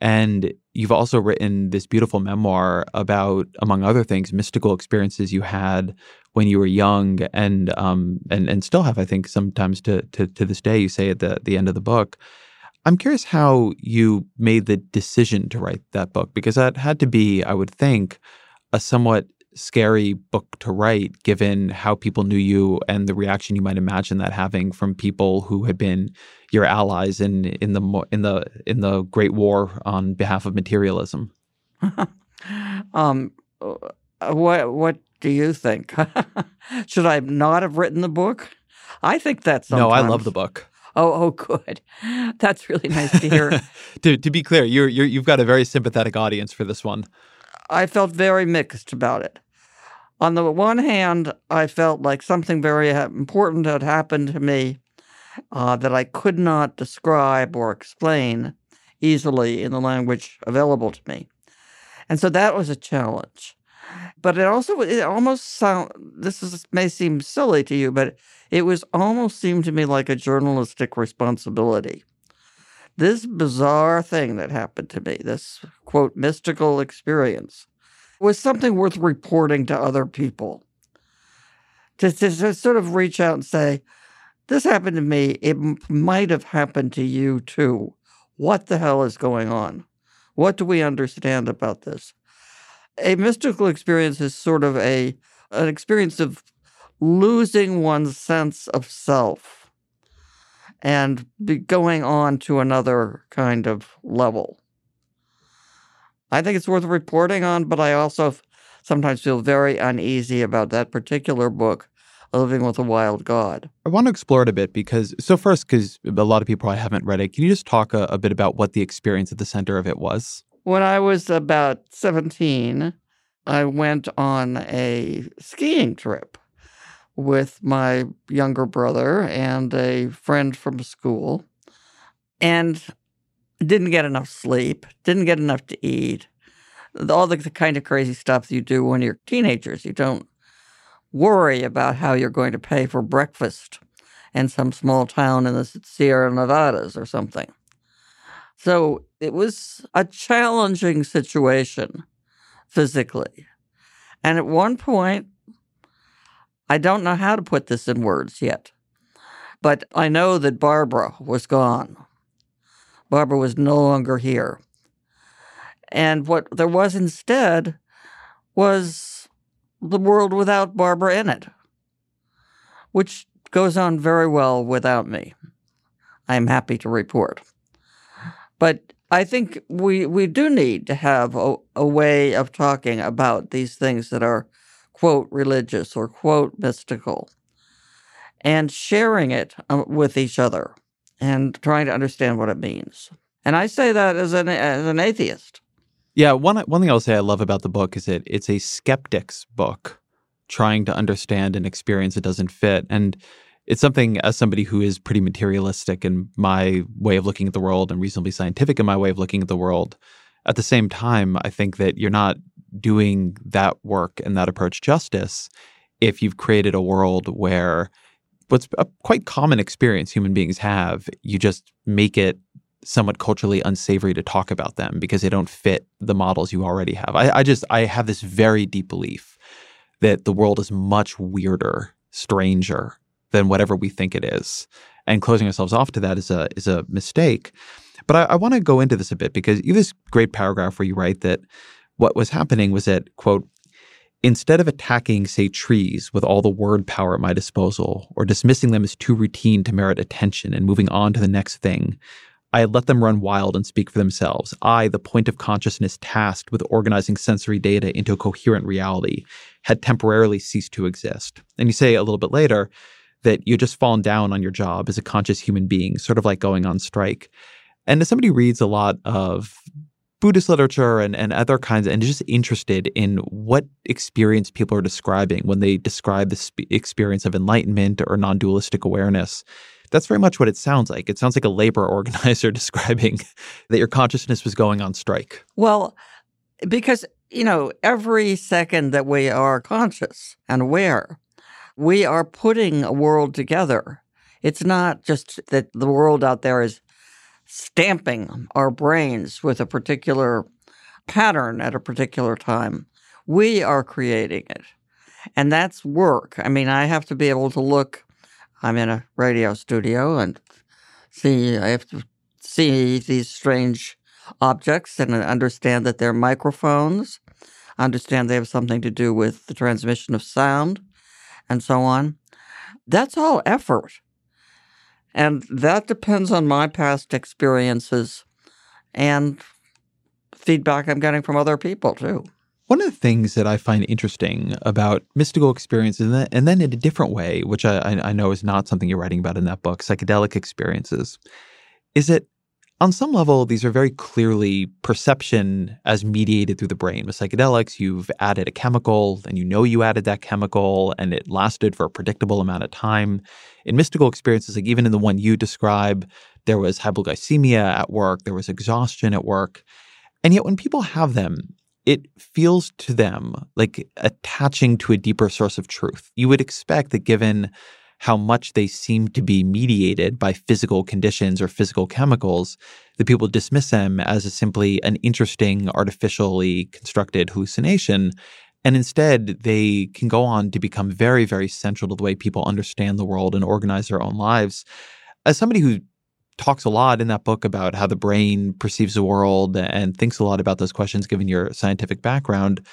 And you've also written this beautiful memoir about, among other things, mystical experiences you had when you were young, and um, and and still have, I think, sometimes to to to this day. You say at the the end of the book. I'm curious how you made the decision to write that book because that had to be, I would think, a somewhat scary book to write given how people knew you and the reaction you might imagine that having from people who had been your allies in in the in the in the Great War on behalf of materialism. um, what what do you think? Should I not have written the book? I think that's no. I love the book. Oh, oh, good. That's really nice to hear. to, to be clear, you're, you're, you've got a very sympathetic audience for this one. I felt very mixed about it. On the one hand, I felt like something very important had happened to me uh, that I could not describe or explain easily in the language available to me. And so that was a challenge. But it also, it almost sound, this is, may seem silly to you, but it was almost seemed to me like a journalistic responsibility. This bizarre thing that happened to me, this quote, mystical experience, was something worth reporting to other people. To, to, to sort of reach out and say, this happened to me. It m- might have happened to you too. What the hell is going on? What do we understand about this? A mystical experience is sort of a an experience of losing one's sense of self and going on to another kind of level. I think it's worth reporting on, but I also sometimes feel very uneasy about that particular book, Living with a Wild God. I want to explore it a bit because, so first, because a lot of people probably haven't read it, can you just talk a, a bit about what the experience at the center of it was? When I was about 17, I went on a skiing trip with my younger brother and a friend from school and didn't get enough sleep, didn't get enough to eat. all the, the kind of crazy stuff you do when you're teenagers. You don't worry about how you're going to pay for breakfast in some small town in the Sierra Nevadas or something. So it was a challenging situation physically. And at one point, I don't know how to put this in words yet, but I know that Barbara was gone. Barbara was no longer here. And what there was instead was the world without Barbara in it, which goes on very well without me. I am happy to report. But I think we, we do need to have a, a way of talking about these things that are, quote, religious or, quote, mystical, and sharing it um, with each other and trying to understand what it means. And I say that as an, as an atheist. Yeah, one one thing I'll say I love about the book is that it's a skeptic's book trying to understand an experience that doesn't fit. And it's something as somebody who is pretty materialistic in my way of looking at the world and reasonably scientific in my way of looking at the world. At the same time, I think that you're not doing that work and that approach justice if you've created a world where what's a quite common experience human beings have, you just make it somewhat culturally unsavory to talk about them because they don't fit the models you already have. I, I just I have this very deep belief that the world is much weirder, stranger than whatever we think it is. And closing ourselves off to that is a is a mistake. But I, I want to go into this a bit because you have this great paragraph where you write that what was happening was that, quote, instead of attacking, say, trees with all the word power at my disposal, or dismissing them as too routine to merit attention and moving on to the next thing, I had let them run wild and speak for themselves. I, the point of consciousness tasked with organizing sensory data into a coherent reality, had temporarily ceased to exist. And you say a little bit later, that you're just fallen down on your job as a conscious human being, sort of like going on strike. And as somebody reads a lot of Buddhist literature and, and other kinds, and just interested in what experience people are describing when they describe the experience of enlightenment or non dualistic awareness, that's very much what it sounds like. It sounds like a labor organizer describing that your consciousness was going on strike. Well, because, you know, every second that we are conscious and aware, we are putting a world together. It's not just that the world out there is stamping our brains with a particular pattern at a particular time. We are creating it. And that's work. I mean, I have to be able to look, I'm in a radio studio and see, I have to see these strange objects and understand that they're microphones, understand they have something to do with the transmission of sound and so on. That's all effort. And that depends on my past experiences and feedback I'm getting from other people too. One of the things that I find interesting about mystical experiences, and then, in a different way, which I, I know is not something you're writing about in that book, psychedelic experiences, is that on some level, these are very clearly perception as mediated through the brain. With psychedelics, you've added a chemical and you know you added that chemical and it lasted for a predictable amount of time. In mystical experiences, like even in the one you describe, there was hypoglycemia at work, there was exhaustion at work. And yet, when people have them, it feels to them like attaching to a deeper source of truth. You would expect that given how much they seem to be mediated by physical conditions or physical chemicals, that people dismiss them as simply an interesting, artificially constructed hallucination. And instead, they can go on to become very, very central to the way people understand the world and organize their own lives. As somebody who talks a lot in that book about how the brain perceives the world and thinks a lot about those questions given your scientific background,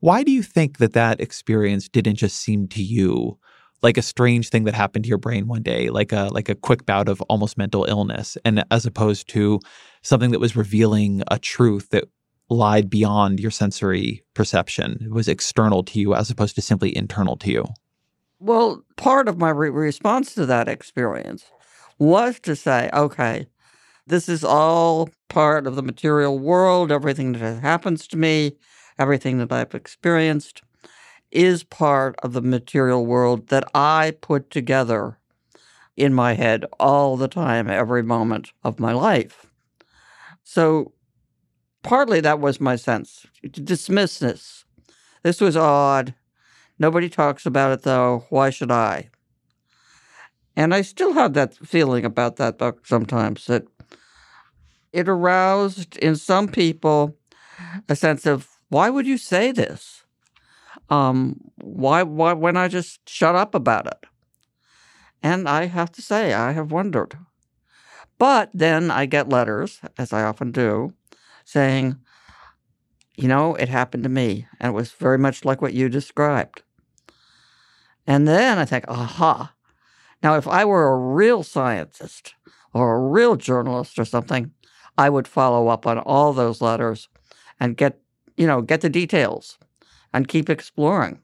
why do you think that that experience didn't just seem to you like a strange thing that happened to your brain one day, like a like a quick bout of almost mental illness, and as opposed to something that was revealing a truth that lied beyond your sensory perception. It was external to you as opposed to simply internal to you. Well, part of my re- response to that experience was to say, okay, this is all part of the material world, everything that happens to me, everything that I've experienced is part of the material world that I put together in my head all the time, every moment of my life. So partly that was my sense. To dismiss this. This was odd. Nobody talks about it though. Why should I? And I still have that feeling about that book sometimes that it aroused in some people a sense of why would you say this? Um, why why when I just shut up about it? And I have to say, I have wondered. But then I get letters, as I often do, saying, you know, it happened to me, and it was very much like what you described. And then I think, aha. Now, if I were a real scientist or a real journalist or something, I would follow up on all those letters and get, you know, get the details and keep exploring.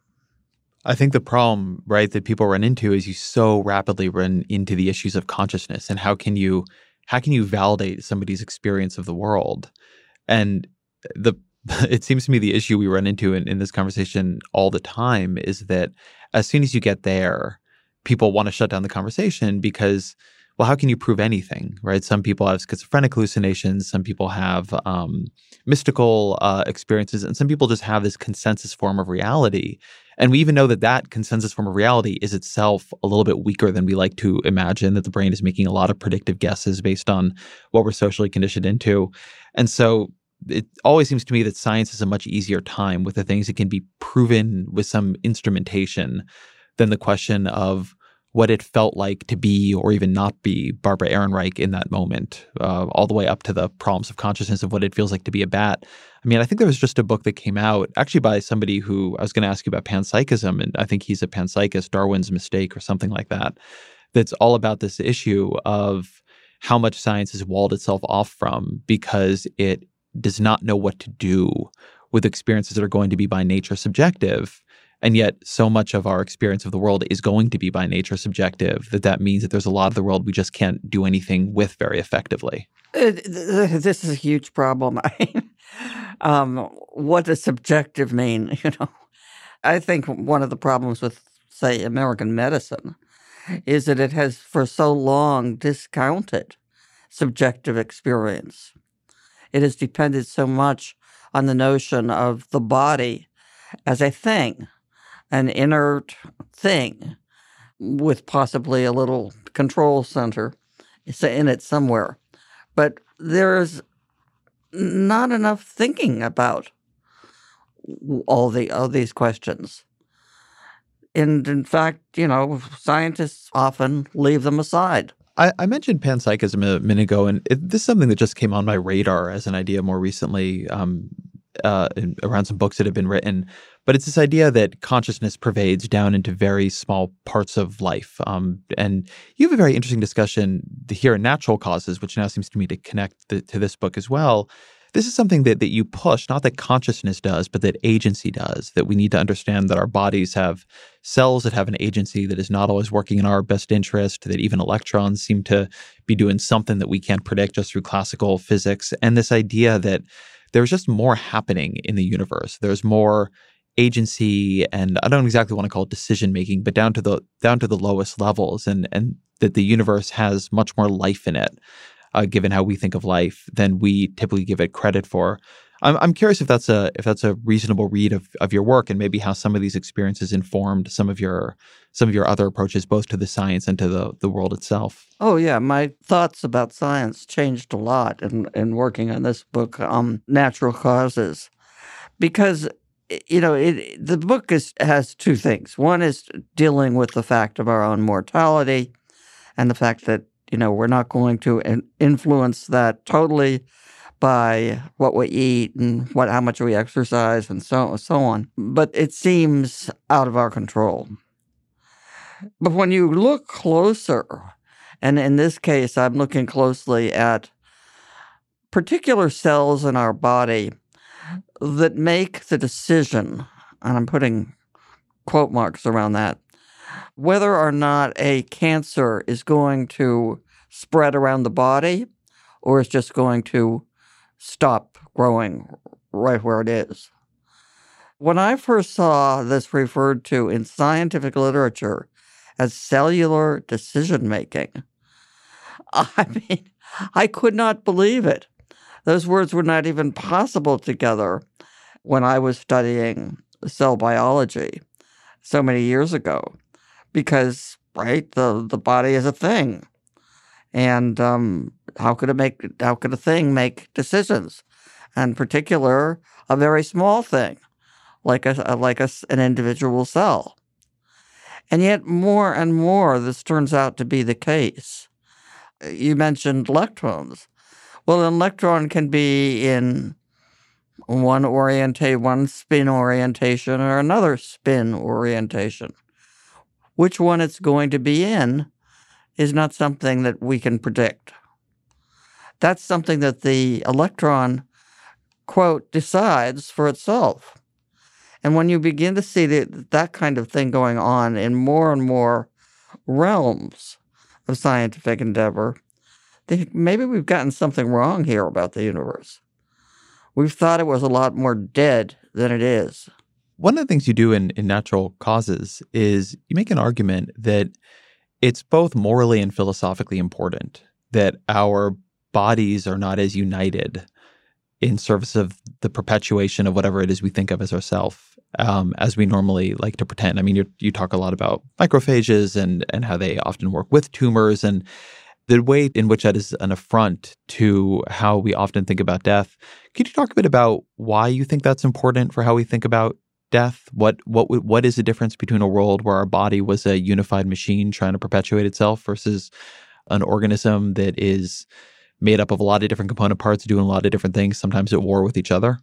I think the problem, right, that people run into is you so rapidly run into the issues of consciousness and how can you how can you validate somebody's experience of the world? And the it seems to me the issue we run into in, in this conversation all the time is that as soon as you get there, people want to shut down the conversation because well, how can you prove anything, right? Some people have schizophrenic hallucinations, some people have um, mystical uh, experiences, and some people just have this consensus form of reality. And we even know that that consensus form of reality is itself a little bit weaker than we like to imagine, that the brain is making a lot of predictive guesses based on what we're socially conditioned into. And so it always seems to me that science is a much easier time with the things that can be proven with some instrumentation than the question of what it felt like to be or even not be Barbara Ehrenreich in that moment, uh, all the way up to the problems of consciousness of what it feels like to be a bat. I mean, I think there was just a book that came out actually by somebody who I was going to ask you about panpsychism, and I think he's a panpsychist, Darwin's Mistake, or something like that. That's all about this issue of how much science has walled itself off from because it does not know what to do with experiences that are going to be by nature subjective and yet so much of our experience of the world is going to be by nature subjective that that means that there's a lot of the world we just can't do anything with very effectively. Uh, this is a huge problem. Um, what does subjective mean? You know i think one of the problems with say american medicine is that it has for so long discounted subjective experience. It has depended so much on the notion of the body as a thing an inert thing with possibly a little control center in it somewhere. But there's not enough thinking about all the all these questions. And in fact, you know, scientists often leave them aside. I, I mentioned panpsychism a minute ago, and it, this is something that just came on my radar as an idea more recently um, uh, around some books that have been written. But it's this idea that consciousness pervades down into very small parts of life. Um, and you have a very interesting discussion here in Natural Causes, which now seems to me to connect the, to this book as well. This is something that, that you push, not that consciousness does, but that agency does. That we need to understand that our bodies have cells that have an agency that is not always working in our best interest, that even electrons seem to be doing something that we can't predict just through classical physics. And this idea that there's just more happening in the universe. There's more agency and I don't exactly want to call it decision making, but down to the down to the lowest levels, and and that the universe has much more life in it, uh, given how we think of life than we typically give it credit for. I'm I'm curious if that's a if that's a reasonable read of of your work, and maybe how some of these experiences informed some of your some of your other approaches, both to the science and to the the world itself. Oh yeah, my thoughts about science changed a lot in in working on this book, um, Natural Causes, because Eh, you know, it, the book is, has two things. One is dealing with the fact of our own mortality and the fact that, you know, we're not going to influence that totally by what we eat and what how much we exercise and so so on. But it seems out of our control. But when you look closer, and in this case, I'm looking closely at particular cells in our body that make the decision, and I'm putting quote marks around that, whether or not a cancer is going to spread around the body or is just going to stop growing right where it is. When I first saw this referred to in scientific literature as cellular decision making, I mean, I could not believe it Those words were not even possible together when I was studying cell biology so many years ago, because right, the the body is a thing, and um, how could it make? How could a thing make decisions? In particular, a very small thing, like a like a, an individual cell. And yet, more and more, this turns out to be the case. You mentioned electrons. Well, an electron can be in one orientate, one spin orientation, or another spin orientation. Which one it's going to be in is not something that we can predict. That's something that the electron, quote, decides for itself. And when you begin to see that, that kind of thing going on in more and more realms of scientific endeavor, maybe we've gotten something wrong here about the universe. We've thought it was a lot more dead than it is. One of the things you do in, in natural causes is you make an argument that it's both morally and philosophically important that our bodies are not as united in service of the perpetuation of whatever it is we think of as ourself um, as we normally like to pretend. I mean, you you talk a lot about macrophages and and how they often work with tumors and the way in which that is an affront to how we often think about death. Could you talk a bit about why you think that's important for how we think about death? What what what is the difference between a world where our body was a unified machine trying to perpetuate itself versus an organism that is made up of a lot of different component parts doing a lot of different things, sometimes at war with each other?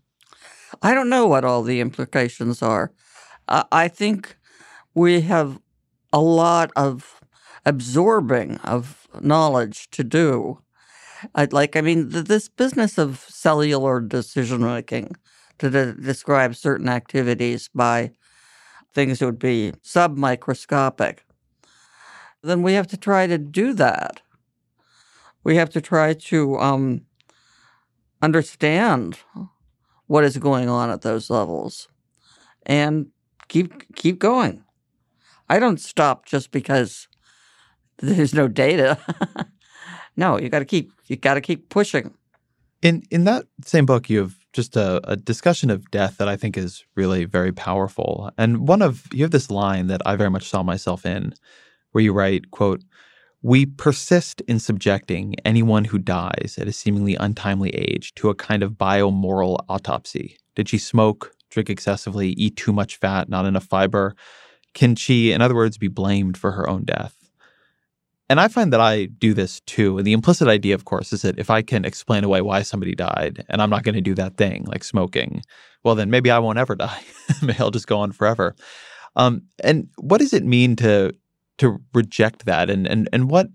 I don't know what all the implications are. I think we have a lot of absorbing of knowledge to do. I'd like, I mean, th- this business of cellular decision making to de- describe certain activities by things that would be submicroscopic, then we have to try to do that. We have to try to um, understand what is going on at those levels and keep keep going. I don't stop just because there's no data. no, you got to keep you got to keep pushing. In in that same book, you have just a, a, discussion of death that I think is really very powerful. And one of you have this line that I very much saw myself in, where you write, "quote We persist in subjecting anyone who dies at a seemingly untimely age to a kind of biomoral autopsy. Did she smoke, drink excessively, eat too much fat, not enough fiber? Can she, in other words, be blamed for her own death?" And I find that I do this too. And the implicit idea, of course, is that if I can explain away why somebody died and I'm not going to do that thing like smoking, well, then maybe I won't ever die. maybe I'll just go on forever. Um, and what does it mean to to reject that? And and and what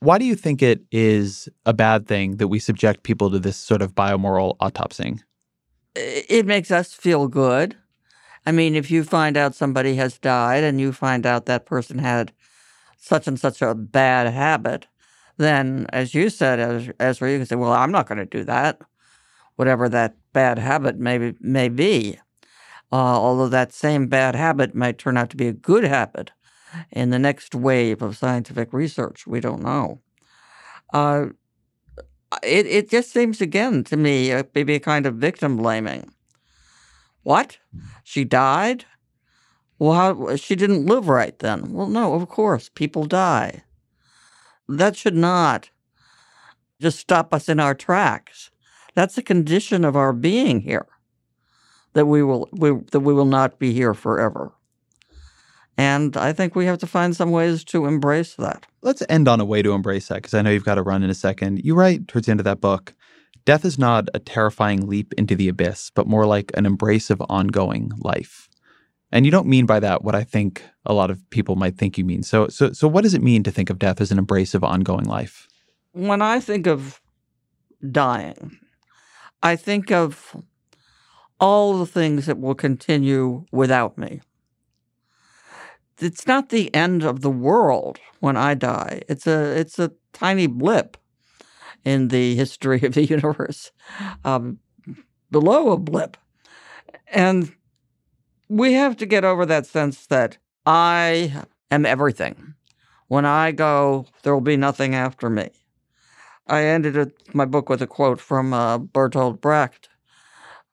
why do you think it is a bad thing that we subject people to this sort of biomoral autopsying? It makes us feel good. I mean, if you find out somebody has died and you find out that person had such and such a bad habit, then as you said, as Ezra, you can say, well, I'm not going to do that, whatever that bad habit may may be. Uh, although that same bad habit might turn out to be a good habit in the next wave of scientific research. We don't know. Uh, it it just seems again to me uh, maybe a kind of victim blaming. What? She died? Well, how, uh, she didn't live right then. Well, no, of course, people die. That should not just stop us in our tracks. That's a condition of our being here. That we will we, that we will not be here forever. And I think we have to find some ways to embrace that. Let's end on a way to embrace that because I know you've got to run in a second. You write towards the end of that book death is not a terrifying leap into the abyss, but more like an embrace of ongoing life. And you don't mean by that what I think a lot of people might think you mean. So, so, so what does it mean to think of death as an embrace of ongoing life? When I think of dying, I think of all the things that will continue without me. It's not the end of the world when I die. It's a it's a tiny blip in the history of the universe, um, below a blip, and we have to get over that sense that I am everything. When I go, there will be nothing after me. I ended my book with a quote from uh, Bertolt Brecht,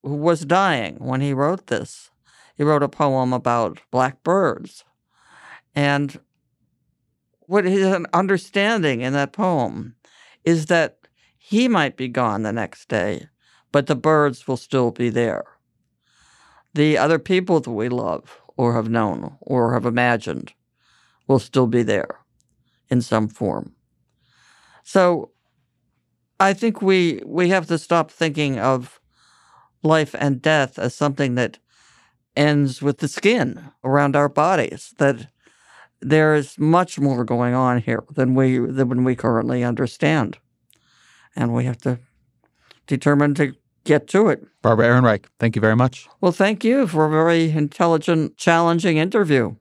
who was dying when he wrote this. He wrote a poem about blackbirds. And what his understanding in that poem is that he might be gone the next day, but the birds will still be there. The other people that we love or have known or have imagined will still be there in some form. So I think we we have to stop thinking of life and death as something that ends with the skin around our bodies. That there is much more going on here than we than we currently understand, and we have to determine to get to it. Barbara Ehrenreich, thank you very much. Well, thank you for a very intelligent, challenging interview.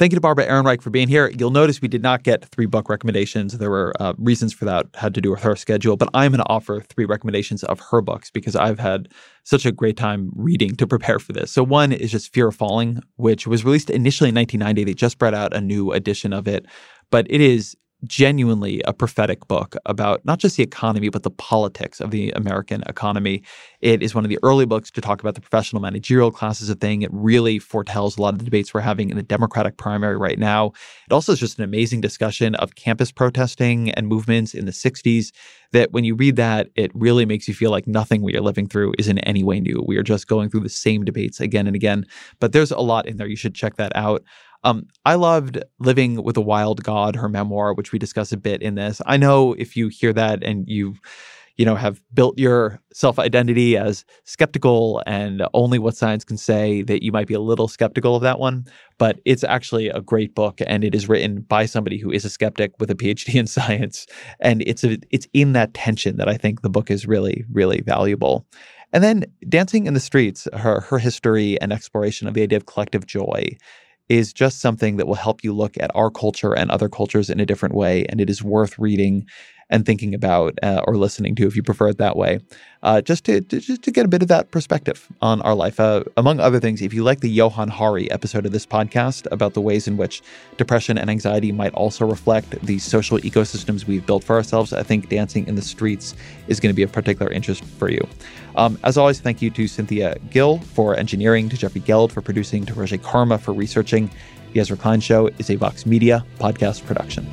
Thank you to Barbara Ehrenreich for being here. You'll notice we did not get three book recommendations. There were uh, reasons for that, had to do with her schedule, but I'm going to offer three recommendations of her books because I've had such a great time reading to prepare for this. So, one is just Fear of Falling, which was released initially in 1990. They just brought out a new edition of it, but it is genuinely a prophetic book about not just the economy, but the politics of the American economy. It is one of the early books to talk about the professional managerial classes of thing. It really foretells a lot of the debates we're having in the Democratic primary right now. It also is just an amazing discussion of campus protesting and movements in the 60s that when you read that, it really makes you feel like nothing we are living through is in any way new. We are just going through the same debates again and again. But there's a lot in there. You should check that out. Um, I loved Living with a Wild God, her memoir, which we discuss a bit in this. I know if you hear that and you, you know, have built your self identity as skeptical and only what science can say, that you might be a little skeptical of that one. But it's actually a great book, and it is written by somebody who is a skeptic with a PhD in science, and it's a, it's in that tension that I think the book is really really valuable. And then Dancing in the Streets, her her history and exploration of the idea of collective joy is just something that will help you look at our culture and other cultures in a different way. And it is worth reading and thinking about uh, or listening to if you prefer it that way, uh, just to, to, just to get a bit of that perspective on our life. Uh, among other things, if you like the Johan Hari episode of this podcast about the ways in which depression and anxiety might also reflect the social ecosystems we've built for ourselves, I think Dancing in the Streets is going to be of particular interest for you. Um, as always, thank you to Cynthia Gill for engineering, to Jeffrey Geld for producing, to Roger Karma for researching. The Ezra Klein Show is a Vox Media podcast production.